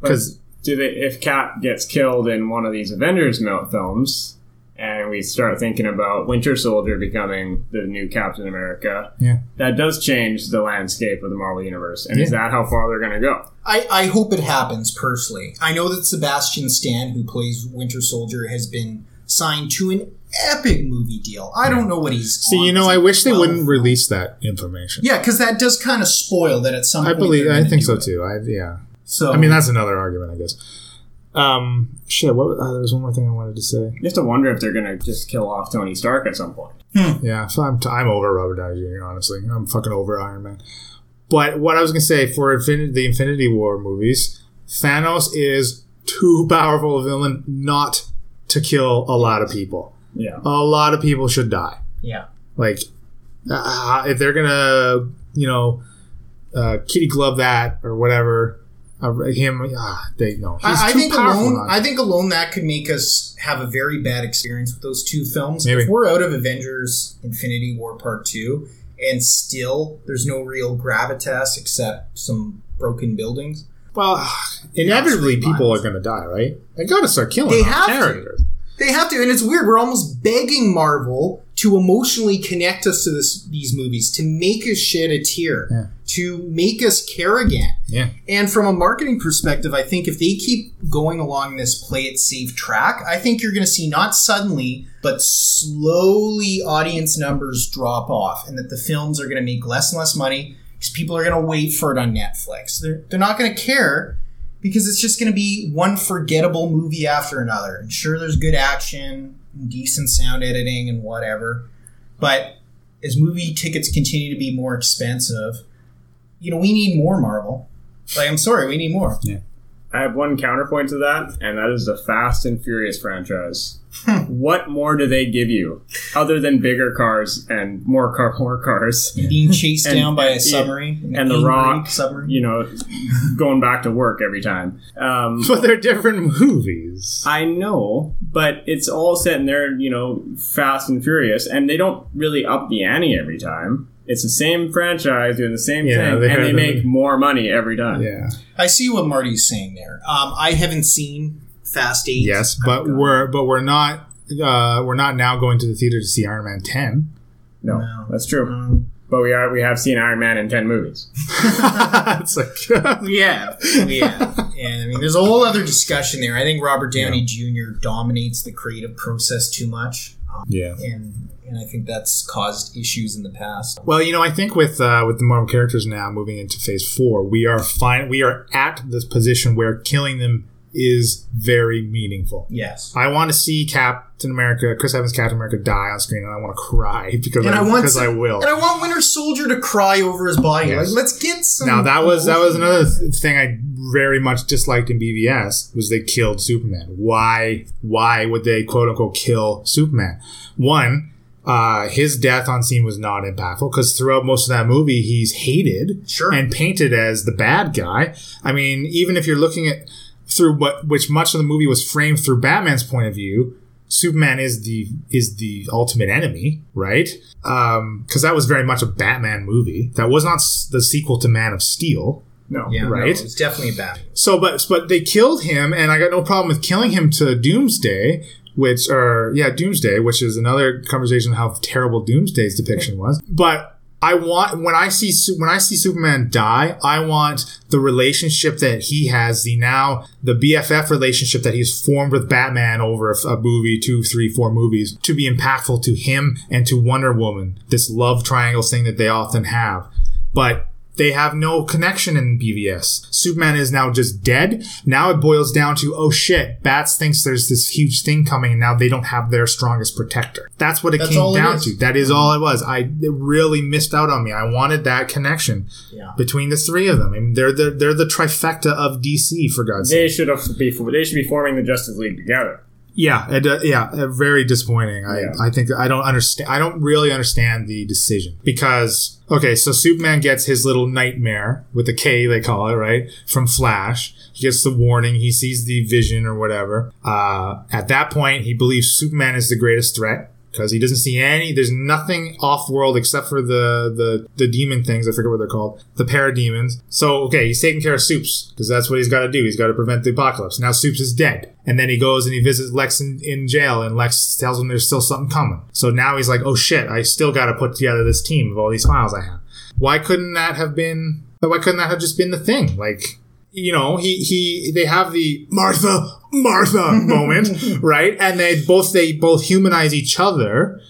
because do they if Cap gets killed in one of these Avengers mil- films, and we start thinking about Winter Soldier becoming the new Captain America, Yeah. that does change the landscape of the Marvel universe. And is that how far they're going to go? I, I hope it happens personally. I know that Sebastian Stan, who plays Winter Soldier, has been signed to an epic movie deal. I don't know what he's. see, on. you know, Is I it wish they 12? wouldn't release that information. Yeah, because that does kind of spoil that at some point. I point. believe. they're I think so it. too. I yeah. So I mean, that's another argument, I guess. Um, shit. What? Uh, there was one more thing I wanted to say. You have to wonder if they're going to just kill off Tony Stark at some point. Yeah, so I'm, I'm over Robert Downey Jr. Honestly, I'm fucking over Iron Man. But what I was gonna say for Infin- the Infinity War movies, Thanos is too powerful a villain not to kill a lot of people. Yeah. A lot of people should die. yeah, Like, uh, if they're gonna, you know, uh, kitty glove that or whatever, uh, him, ah, they no. I, I think alone. I think alone that could make us have a very bad experience with those two films. Maybe. If we're out of Avengers: Infinity War Part Two, and still there's no real gravitas except some broken buildings. well, inevitably people are gonna die, right? They gotta start killing. They have to. They have to, and it's weird. We're almost begging Marvel to emotionally connect us to this these movies, to make us shed a tear, Yeah. to make us care again. Yeah. And from a marketing perspective, I think if they keep going along this play it safe track, I think you're going to see not suddenly, but slowly audience numbers drop off, and that the films are going to make less and less money because people are going to wait for it on Netflix. They're, they're not going to care because it's just going to be one forgettable movie after another. And sure, there's good action, and decent sound editing, and whatever. But as movie tickets continue to be more expensive, you know, we need more Marvel. Like, I'm sorry, we need more. Yeah. I have one counterpoint to that, and that is the Fast and Furious franchise. Hmm. what more do they give you other than bigger cars and more car, more cars? Being chased And- down by a submarine, an and The Rock, submarine. You know, going back to work every time. Um, But they're different movies. I know, but it's all set in there, you know, Fast and Furious, and they don't really up the ante every time. It's the same franchise doing the same Yeah, thing, they and they have- make more money every time. Yeah. I see what Marty's saying there. Um, I haven't seen Fast Eight. Yes, but we're but we're not uh, we're not now going to the theater to see Iron Man ten. No, No. that's true. Um, But we are we have seen Iron Man in ten movies. it's like yeah, yeah, and I mean, there's a whole other discussion there. I think Robert Downey Jr. dominates the creative process too much, um, yeah. and and I think that's caused issues in the past. Well, you know, I think with uh, with the Marvel characters now moving into Phase Four, we are fine. We are at this position where killing them is very meaningful. Yes. I want to see Captain America, Chris Evans, Captain America die on screen, and I want to cry because And I, I want because I will. And I want Winter Soldier to cry over his body. Yes. Like, let's get some. Now that was that was another th- thing I very much disliked in BVS was they killed Superman. Why why would they quote unquote kill Superman? One, uh, his death on scene was not impactful because throughout most of that movie he's hated Sure. and painted as the bad guy. I mean, even if you're looking at through what which much of the movie was framed through Batman's point of view, Superman is the is the ultimate enemy, right? Um, because that was very much a Batman movie. That was not the sequel to Man of Steel. No. yeah, right? No, it's definitely a bad. So, but but they killed him, and I got no problem with killing him to Doomsday, which or yeah, Doomsday, which is another conversation of how terrible Doomsday's depiction was. But I want when I see when I see Superman die, I want the relationship that he has, the now the BFF relationship that he's formed with Batman over a, movie, two, three, four movies, to be impactful to him and to Wonder Woman. This love triangle thing that they often have, but they have no connection in BVS. Superman is now just dead. Now it boils down to, oh shit, Bats thinks there's this huge thing coming and now they don't have their strongest protector. That's what it That's came all it down to. That is all it was. I it really missed out on me. I wanted that connection Yeah. between the three of them. I mean, they're the, they're the trifecta of DC for God's sake. They should have be they should be forming the Justice League together. Yeah, it, uh, yeah, uh, very disappointing. I, Yeah. I think I don't understand. I don't really understand the decision because okay, so Superman gets his little Knightmare with the K they call it right from Flash. He gets the warning. He sees the vision or whatever. Uh, at that point, he believes Superman is the greatest threat because he doesn't see any. There's nothing off world except for the the the demon things. I forget what they're called. The parademons. So okay, he's taking care of Soups because that's what he's got to do. He's got to prevent the apocalypse. Now Soups is dead, and then he goes and he visits Lex in, in jail, and Lex tells him there's still something coming. So now he's like, oh shit, I still got to put together this team of all these files I have. Why couldn't that have been? Why couldn't that have just been the thing? Like you know, he he they have the Martha Martha moment, right? And they both they both humanize each other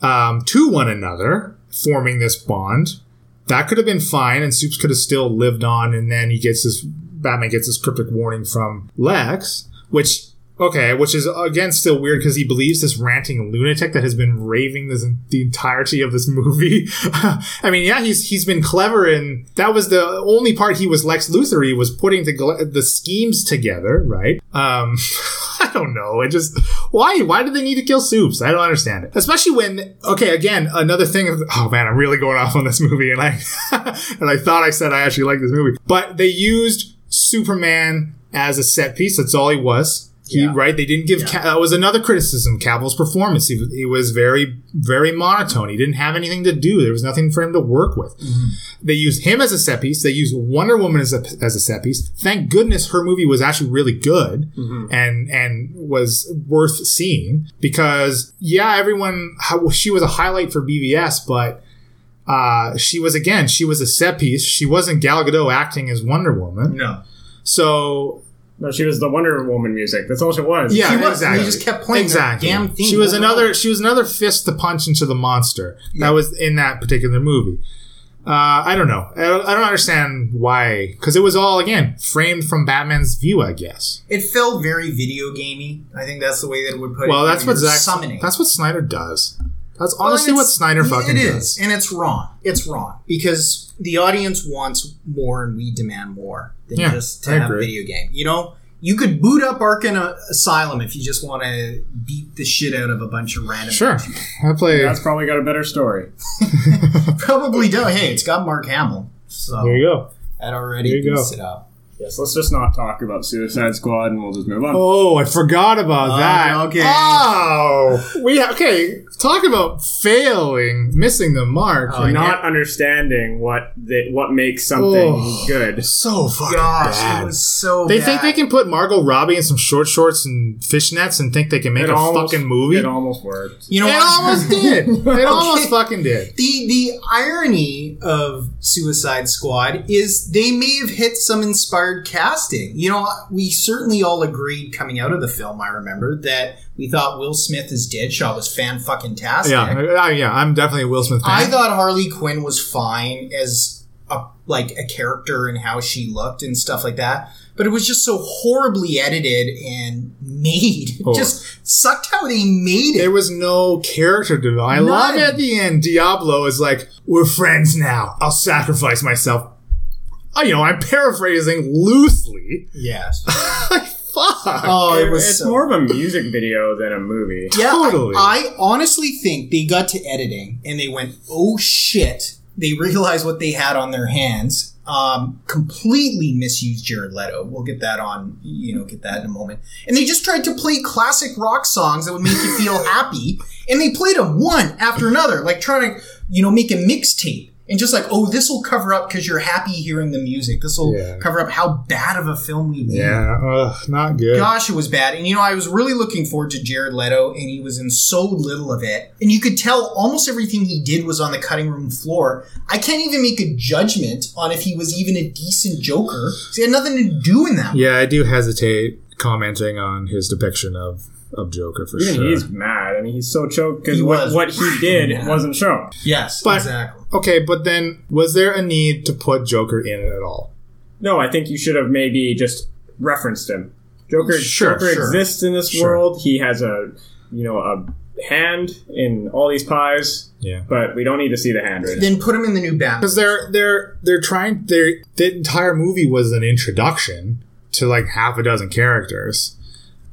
um, to one another, forming this bond. That could have been fine, and Soups could have still lived on. And then he gets this Batman gets this cryptic warning from Lex, which okay, which is again still weird because he believes this ranting lunatic that has been raving this the entirety of this movie. I mean, yeah, he's he's been clever, and that was the only part he was Lex Luthor. He was putting the the schemes together, right? Um, I don't know. It just why why did they need to kill Soups? I don't understand it. Especially when okay, again, another thing. Of, oh man, I'm really going off on this movie, and I and I thought I said I actually like this movie, but they used Superman as a set piece. That's all he was. He, Yeah. Right? They didn't give. Ca- that was another criticism. Cavill's performance. He, he was very, very monotone. He didn't have anything to do. There was nothing for him to work with. They used him as a set piece. They used Wonder Woman as a, as a set piece. Thank goodness her movie was actually really good and and was worth seeing because yeah, everyone she was a highlight for BVS, but uh, she was again she was a set piece. She wasn't Gal Gadot acting as Wonder Woman. No. So No, she was the Wonder Woman music. That's all she was. yeah, She was, and exactly. they just kept playing that exactly. damn theme She was another. over. She was another fist to punch into the monster that was in that particular movie. Uh, I don't know. I don't, I don't understand why, because it was all again framed from Batman's view, I guess. It felt very video gamey. I think that's the way that it would put Well, it. that's what You're summoning. That's what Snyder does. That's honestly what Snyder fucking It does. and it's wrong. It's wrong because the audience wants more, and we demand more than Yeah, just to I have a video game. You know, you could boot up Arkham Asylum if you just want to beat the shit out of a bunch of random. Sure, I play. That's probably got a better story. probably don't. Hey, it's got Mark Hamill, so There you go. that already There you go. boosts it up. Yes, let's just not talk about Suicide Squad and we'll just move on. Oh, I forgot about Oh, that. okay. Oh, we okay. Talk about failing, missing the mark. Uh, oh, and not understanding what they, what makes something Oh. good. so fucking Gosh, bad. it was so. They bad. think they can put Margot Robbie in some short shorts and fishnets and think they can make It a almost- fucking movie. It almost worked. You know it what? almost did. It Okay. almost fucking did. The the irony of Suicide Squad is they may have hit some inspired casting. You know, we certainly all agreed coming out of the film. I remember that we thought Will Smith as Deadshot was fan fucking tastic. Yeah, I, yeah. I'm definitely a Will Smith fan. I thought Harley Quinn was fine as a like a character and how she looked and stuff like that. But it was just so horribly edited and made. Oh. Just sucked how they made it. There was no character development. I love at the end. Diablo is like, "We're friends now. I'll sacrifice myself." Oh, you know, I'm paraphrasing loosely. Yes. like, fuck. Oh, it was it's so- more of a music video than a movie. Yeah, I- Totally. I, honestly think they got to editing and they went, "Oh shit!" They realized what they had on their hands. Um, completely misused Jared Leto. We'll get that on, you know, get that in a moment. And they just tried to play classic rock songs that would make you feel happy, and they played them one after another, like trying to, you know, make a mixtape. And just like, oh, this will cover up because you're happy hearing the music. This will Yeah. cover up how bad of a film we made. yeah, ugh, not good. Gosh, it was bad. And you know, I was really looking forward to Jared Leto, and he was in so little of it. And you could tell almost everything he did was on the cutting room floor. I can't even make a judgment on if he was even a decent Joker. He had nothing to do in that. Yeah, I do hesitate commenting on his depiction of of Joker for Even sure. he's mad. I mean, he's so choked because He what, was what he did mad. wasn't shown. Yes, But- exactly. okay, but then was there a need to put Joker in it at all? No, I think you should have maybe just referenced him. Joker, Sure, Joker sure. exists in this Sure. world. He has a, you know, a hand in all these pies, Yeah. but we don't need to see the hand right now. Then put him in the new Batman. Because they're they're they're trying. Their the entire movie was an introduction to like half a dozen characters.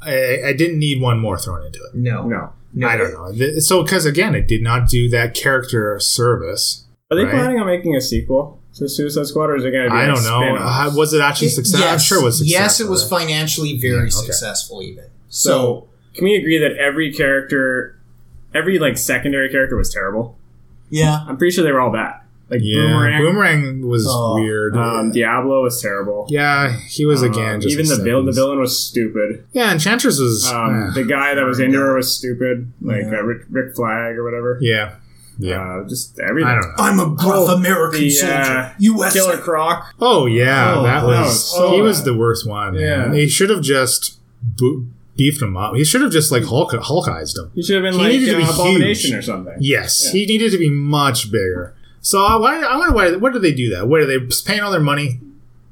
I, I didn't need one more thrown into it. No, No. no. I don't know. So because again, it did not do that character service. Are they Right. planning on making a sequel to Suicide Squad, or is it going to be? I don't know. Uh, was it actually It- successful? I'm yes, sure it was successful. Yes, it was right? financially very Yeah, okay. successful, even. So, So, can we agree that every character, every like secondary character was terrible? yeah. I'm pretty sure they were all bad. Like Yeah, Boomerang, Boomerang was Oh, weird. um, Diablo was terrible. yeah, he was Um, again just even the villain. The villain was stupid. Yeah, Enchantress was. Um, eh, the guy that was into her was stupid, like Yeah. uh, Rick, Rick Flag or whatever. yeah, yeah. Uh, just everything. I don't know. I'm a gruff Oh, American the, soldier. uh, U.S. Killer Croc. Oh yeah, Oh, that that was, was so he was the worst one. Yeah. Yeah, he should have just bo- beefed him up. He should have just like Hulk Hulkized him. He should have been He like needed to be uh, Abomination huge. or something. Yes, Yeah. he needed to be much bigger. So I, why, I wonder why. What did they do that? What are they paying all their money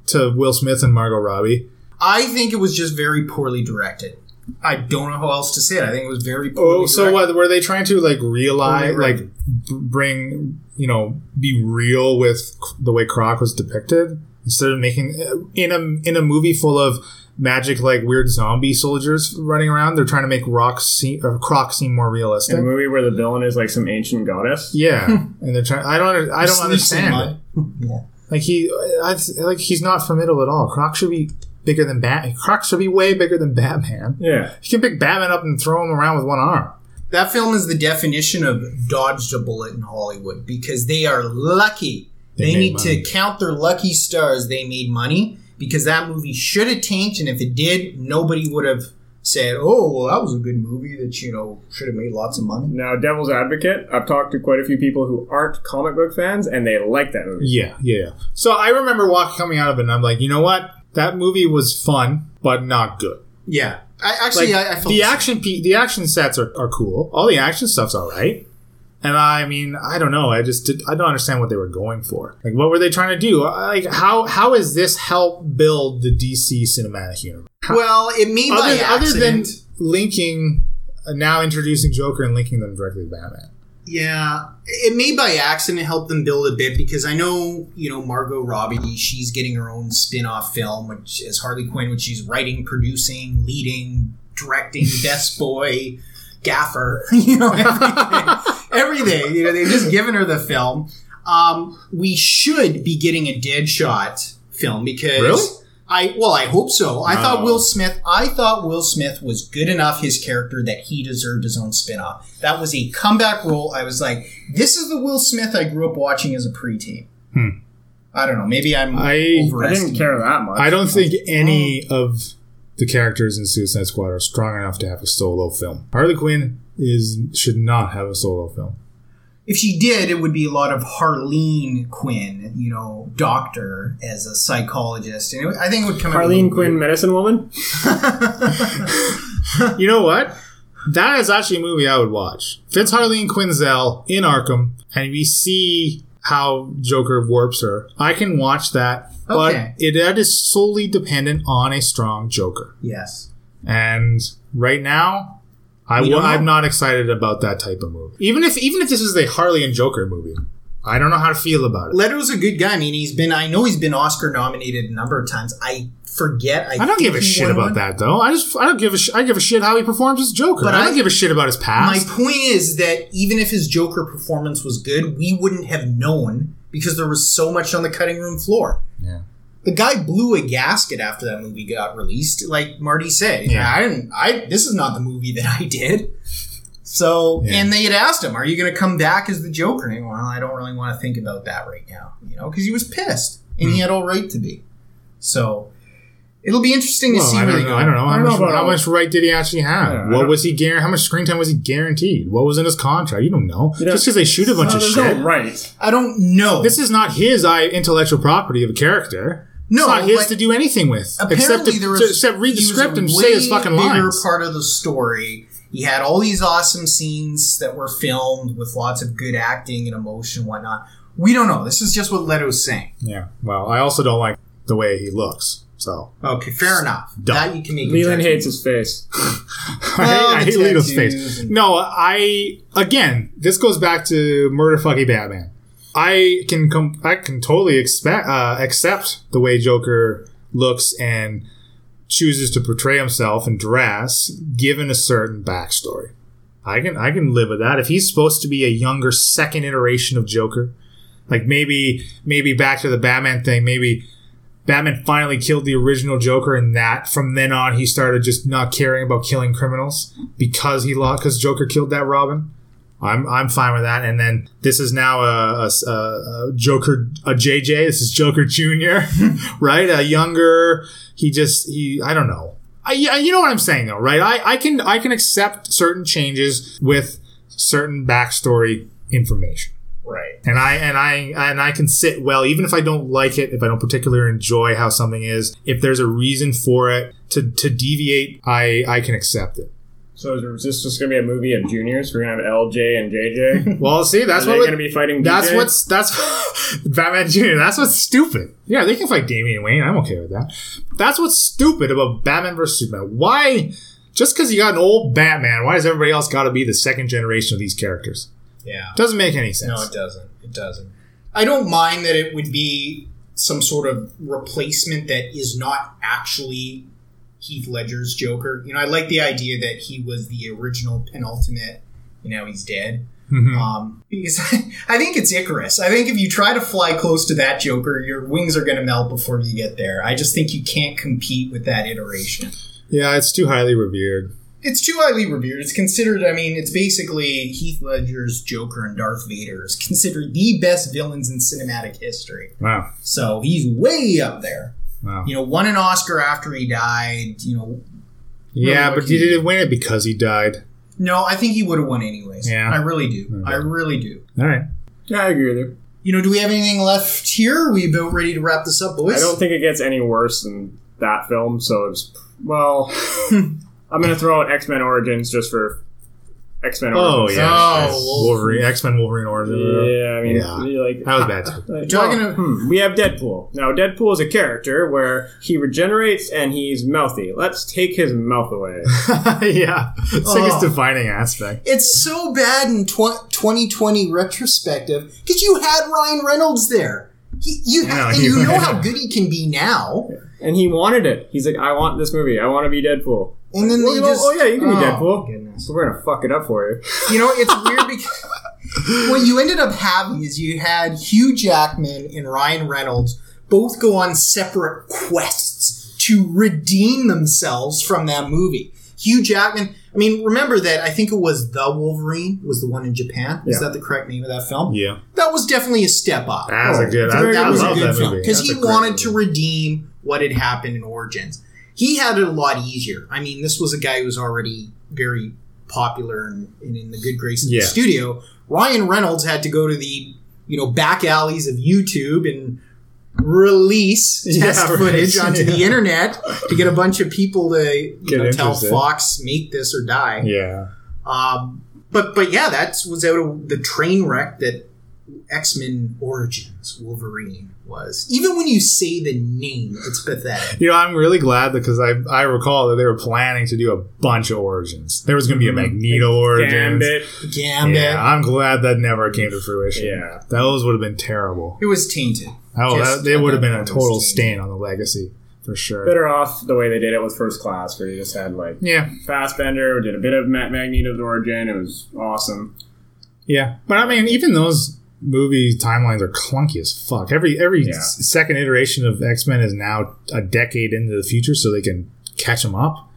to Will Smith and Margot Robbie? I think it was just very poorly directed. I don't know how else to say it. I think it was very poorly Oh, so directed. what were they trying to like realize, like bring, you know, be real with the way Croc was depicted instead of making in a in a movie full of magic like weird zombie soldiers running around. They're trying to make Rock seem or Croc seem more In realistic. a movie where the villain is like some ancient goddess. Yeah, and they're trying. I don't. I don't understand. yeah. Like he, I, like he's not formidable at all. Croc should be bigger than Bat. Croc should be way bigger than Batman. Yeah. You can pick Batman up and throw him around with one arm. That film is the definition of dodged a bullet in Hollywood because they are lucky. They They, need money. to count their lucky stars they made money because that movie should have tanked, and if it did, nobody would have said, "Oh, well, that was a good movie that you know should have made lots of money." Now, Devil's Advocate. I've talked to quite a few people who aren't comic book fans, and they like that movie. Yeah, yeah. So I remember walking coming out of it, and I'm like, you know what? That movie was fun, but not good. Yeah, I actually Like I, I felt the same. action, pe- the action sets are, are cool. All the action stuff's all right. And I mean, I don't know. I just did, I don't understand what they were going for. Like, what were they trying to do? Like, how how is this help build the DC cinematic universe? Well, it may by Other, other than accident. linking, uh, now introducing Joker and linking them directly to Batman. Yeah, it may by accident help them build a bit because I know, you know, Margot Robbie, she's getting her own spin off film, which is Harley Quinn, which she's writing, producing, leading, directing, best boy, gaffer, you know, everything. Everything. You know, they've just given her the film. Um, we should be getting a Deadshot film because. Really? I well, I hope so. I thought Will Smith. I thought Will Smith was good enough his character that he deserved his own spin-off. That was a comeback role. I was like, this is the Will Smith I grew up watching as a preteen. Hmm. I don't know. Maybe I'm I- I didn't care that much. I don't think any of the characters in Suicide Squad are strong enough to have a solo film. Harley Quinn is should not have a solo film. If she did, it would be a lot of Harleen Quinn, you know, doctor as a psychologist, and it, I think it would come. out a Harleen little Quinn, medicine woman. You know what? That is actually a movie I would watch. Fits Harleen Quinzel in Arkham, and we see how Joker warps her. I can watch that, but Okay. it that is solely dependent on a strong Joker. Yes. And right now, I We w- don't know. I'm not excited about that type of movie. Even if even if this is a Harley and Joker movie, I don't know how to feel about it. Leto's a good guy. I mean, he's been. I know he's been Oscar nominated a number of times. I forget. I, I don't give a shit about one. that though. I just I don't give a sh- I give a shit how he performs as Joker. But I don't I- give a shit about his past. My point is that even if his Joker performance was good, we wouldn't have known because there was so much on the cutting room floor. Yeah. The guy blew a gasket after that movie got released. Like Marty said, Yeah. I didn't. I this is not the movie that I did. So, Yeah. and they had asked him, "Are you going to come back as the Joker?" And he went, well, I don't really want to think about that right now, you know, because he was pissed and Hmm. he had all right to be. So, it'll be interesting to Well, see I where don't know. I don't know. I How, don't know much, how much right did he actually have? What was he guaranteed? How much screen time was he guaranteed? What was in his contract? You don't know. You know, Just because they shoot a bunch No, of shit. no right. I don't know. This is not his intellectual property of a character. No, it's not his but to do anything with. Except, apparently to, there was to- except read the script and say his way fucking bigger lines. part of the story. He had all these awesome scenes that were filmed with lots of good acting and emotion and whatnot. We don't know. This is just what Leto's saying. Yeah. Well, I also don't like the way he looks. So Okay, fair enough. Dumb. That you can make. Leland hates his face. Well, I, I hate Leto's face. and- No, I again. This goes back to murder fucking Batman. I can com- I can totally expect uh, accept the way Joker looks and chooses to portray himself and dress, given a certain backstory. I can I can live with that. If he's supposed to be a younger second iteration of Joker, like maybe maybe back to the Batman thing, maybe Batman finally killed the original Joker, and that from then on he started just not caring about killing criminals because he lost because Joker killed that Robin. I'm I'm fine with that. And then this is now a, a, a Joker a JJ. This is Joker Junior, right? A younger. He just he I don't know. I, you know what I'm saying though, right? I, I can I can accept certain changes with certain backstory information Right. and I and I and I can sit well, even if I don't like it, if I don't particularly enjoy how something is. If there's a reason for it to to deviate, I I can accept it. So is this just going to be a movie of juniors? We're going to have LJ and JJ. Well, see, that's Are they're going to be fighting. that's DJ? what's that's Batman Junior. That's what's stupid. Yeah, they can fight Damian Wayne. I'm okay with that. That's what's stupid about Batman versus Superman. Why? Just because you got an old Batman, why does everybody else got to be the second generation of these characters? Yeah. Doesn't make any sense. No, it doesn't. It doesn't. I don't mind that it would be some sort of replacement that is not actually Heath Ledger's Joker. You know, I like the idea that he was the original penultimate. You know, he's dead. Mhm. Um, because I think it's Icarus. I think if you try to fly close to that Joker, your wings are going to melt before you get there. I just think you can't compete with that iteration. Yeah, it's too highly revered. It's too highly revered. It's considered, I mean, it's basically Heath Ledger's Joker and Darth Vader is considered the best villains in cinematic history. Wow, So he's way up there. Wow. You know, won an Oscar after he died. You know, Yeah, Really but he didn't win it because he died. no, I think he would have won anyways. Yeah. I really do. Okay. I really do. All right. Yeah, I agree with you. You know, do we have anything left here? Are we about ready to wrap this up, boys? I don't think it gets any worse than that film. So it's well, I'm going to throw out X Men Origins just for X Men. Oh Origins. yeah, Oh, Yes. Wolverine, X Men, Wolverine Origin. Yeah, I mean, Yeah. like That was bad too. Like, Talking well, of- hmm, we have Deadpool. Now, Deadpool is a character where he regenerates and he's mouthy. Let's take his mouth away. yeah, it's like Oh. his defining aspect. It's so bad in tw- 2020 retrospective because you had Ryan Reynolds there. He, you Yeah, ha- and he- you know how good he can be now. And he wanted it. He's like, I want this movie. I want to be Deadpool. And then Well, they just oh, yeah, you can be Oh, Deadpool. goodness. So we're going to fuck it up for you. You know, it's weird because what you ended up having is you had Hugh Jackman and Ryan Reynolds both go on separate quests to redeem themselves from that movie. Hugh Jackman, I mean, remember that I think it was The Wolverine was the one in Japan. Is Yeah. that the correct name of that film? Yeah, That was definitely a step up. a good. it's a I, that I was a good that film movie because he wanted to redeem what had happened in Origins. He had it a lot easier. I mean, this was a guy who was already very popular and, and in the good graces Yeah. of the studio. Ryan Reynolds had to go to the you know back alleys of YouTube and release Yeah, test right. footage onto the internet to get a bunch of people to you know, tell. Fox make this or die. Yeah, Um, but but yeah, that was out of the train wreck that X Men Origins Wolverine was. Even when you say the name, it's pathetic. You know, I'm really glad because I I recall that they were planning to do a bunch of origins. There was going to be a mm-hmm. Magneto origins. Gambit. Gambit. Yeah, I'm glad that never came to fruition. Yeah. those would have been terrible. It was tainted. Oh, Just that, they would have been a point, it was total stain on the legacy for sure. Better off the way they did it with First Class, where you just had like Yeah, Fassbender, did a bit of Ma- Magneto's origin. It was awesome. yeah, but I mean, even those movie timelines are clunky as fuck. Every every Yeah. second iteration of X Men is now a decade into the future, so they can catch them up.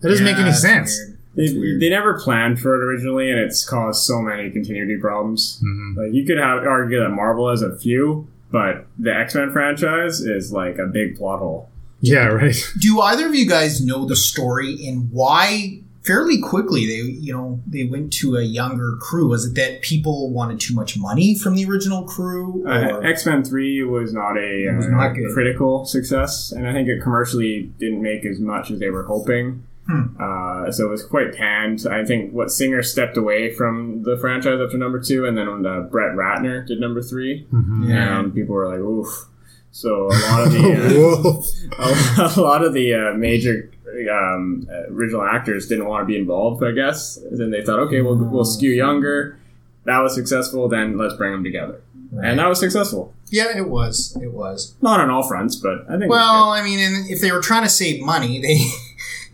That doesn't make any sense. weird. They, they never planned for it originally, and it's caused so many continuity problems. Mhm. Like you could have argue that Marvel has a few, but the X Men franchise is like a big plot hole. Yeah, right. Do either of you guys know the story and why? Fairly quickly, they you know they went to a younger crew. Was it that people wanted too much money from the original crew? Uh, X Men Three was not a was uh, not critical success, and I think it commercially didn't make as much as they were hoping. Hmm. Uh, so it was quite panned. I think what Singer stepped away from the franchise after number two, and then when uh, Brett Ratner did number three, Mhm. Yeah. and people were like, "Oof." So a lot of the Whoa. uh, a lot of the uh, major um, uh, original actors didn't want to be involved. I guess. And then they thought, okay, we'll we'll skew younger. That was successful. Then let's bring them together, and that was successful. yeah, it was. It was. Not on all fronts, but I think. Well, I mean, and if they were trying to save money, they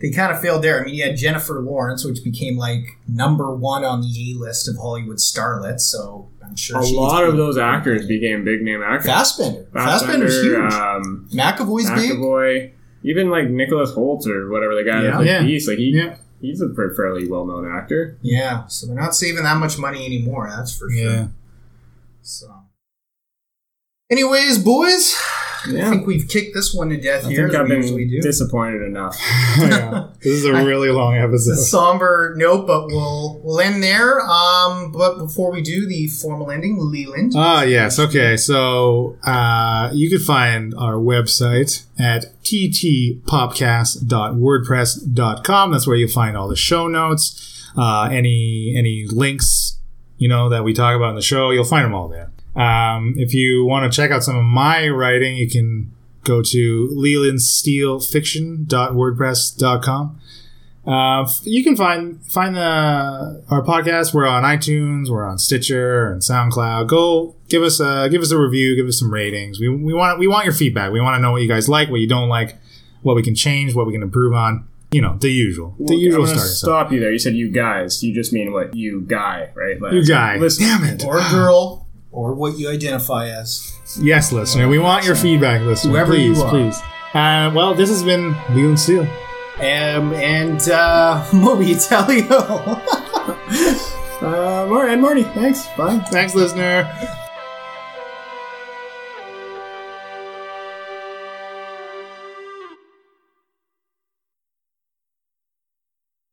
they kind of failed there. I mean, you had Jennifer Lawrence, which became like number one on the A list of Hollywood starlets. So I'm sure a lot of those actors became big name actors. Fassbender. Fassbender's huge. Um, McAvoy's big. McAvoy, even like Nicholas Hoult or whatever the guy Yeah. that played Yeah. Beast, like he Yeah. he's a fairly well known actor. Yeah, so they're not saving that much money anymore. That's for sure. Yeah. So, anyways, boys, I think we've kicked this one to death I here. think I've we usually been do. disappointed enough. yeah. This is a really long It's a episode. somber note, but we'll we'll end there. Um, but before we do the formal ending, Leland. Ah, yes. Okay. So uh, you can find our website at ttpopcast.wordpress.com. That's where you'll find all the show notes, uh, any any links, you know, that we talk about in the show. You'll find them all there. Um, if you want to check out some of my writing, you can go to lelandsteelfiction.wordpress.com. Uh, you can find find the our podcast. We're on iTunes, we're on Stitcher and SoundCloud. Go give us a give us a review, give us some ratings. We, we want we want your feedback. We want to know what you guys like, what you don't like, what we can change, what we can improve on. You know, the usual, the Well, usual I'm gonna stuff. stop you there. You said you guys. You just mean what you guy, right? Like, You guy, Listen, damn it! or girl, or what you identify as. Yes, listener, we want your feedback, listener. Whoever you please, are. please. Uh, well, this has been Leland Steele. Um, and uh, Moby Italio. Uh, and Marty, thanks. Bye. Thanks, listener.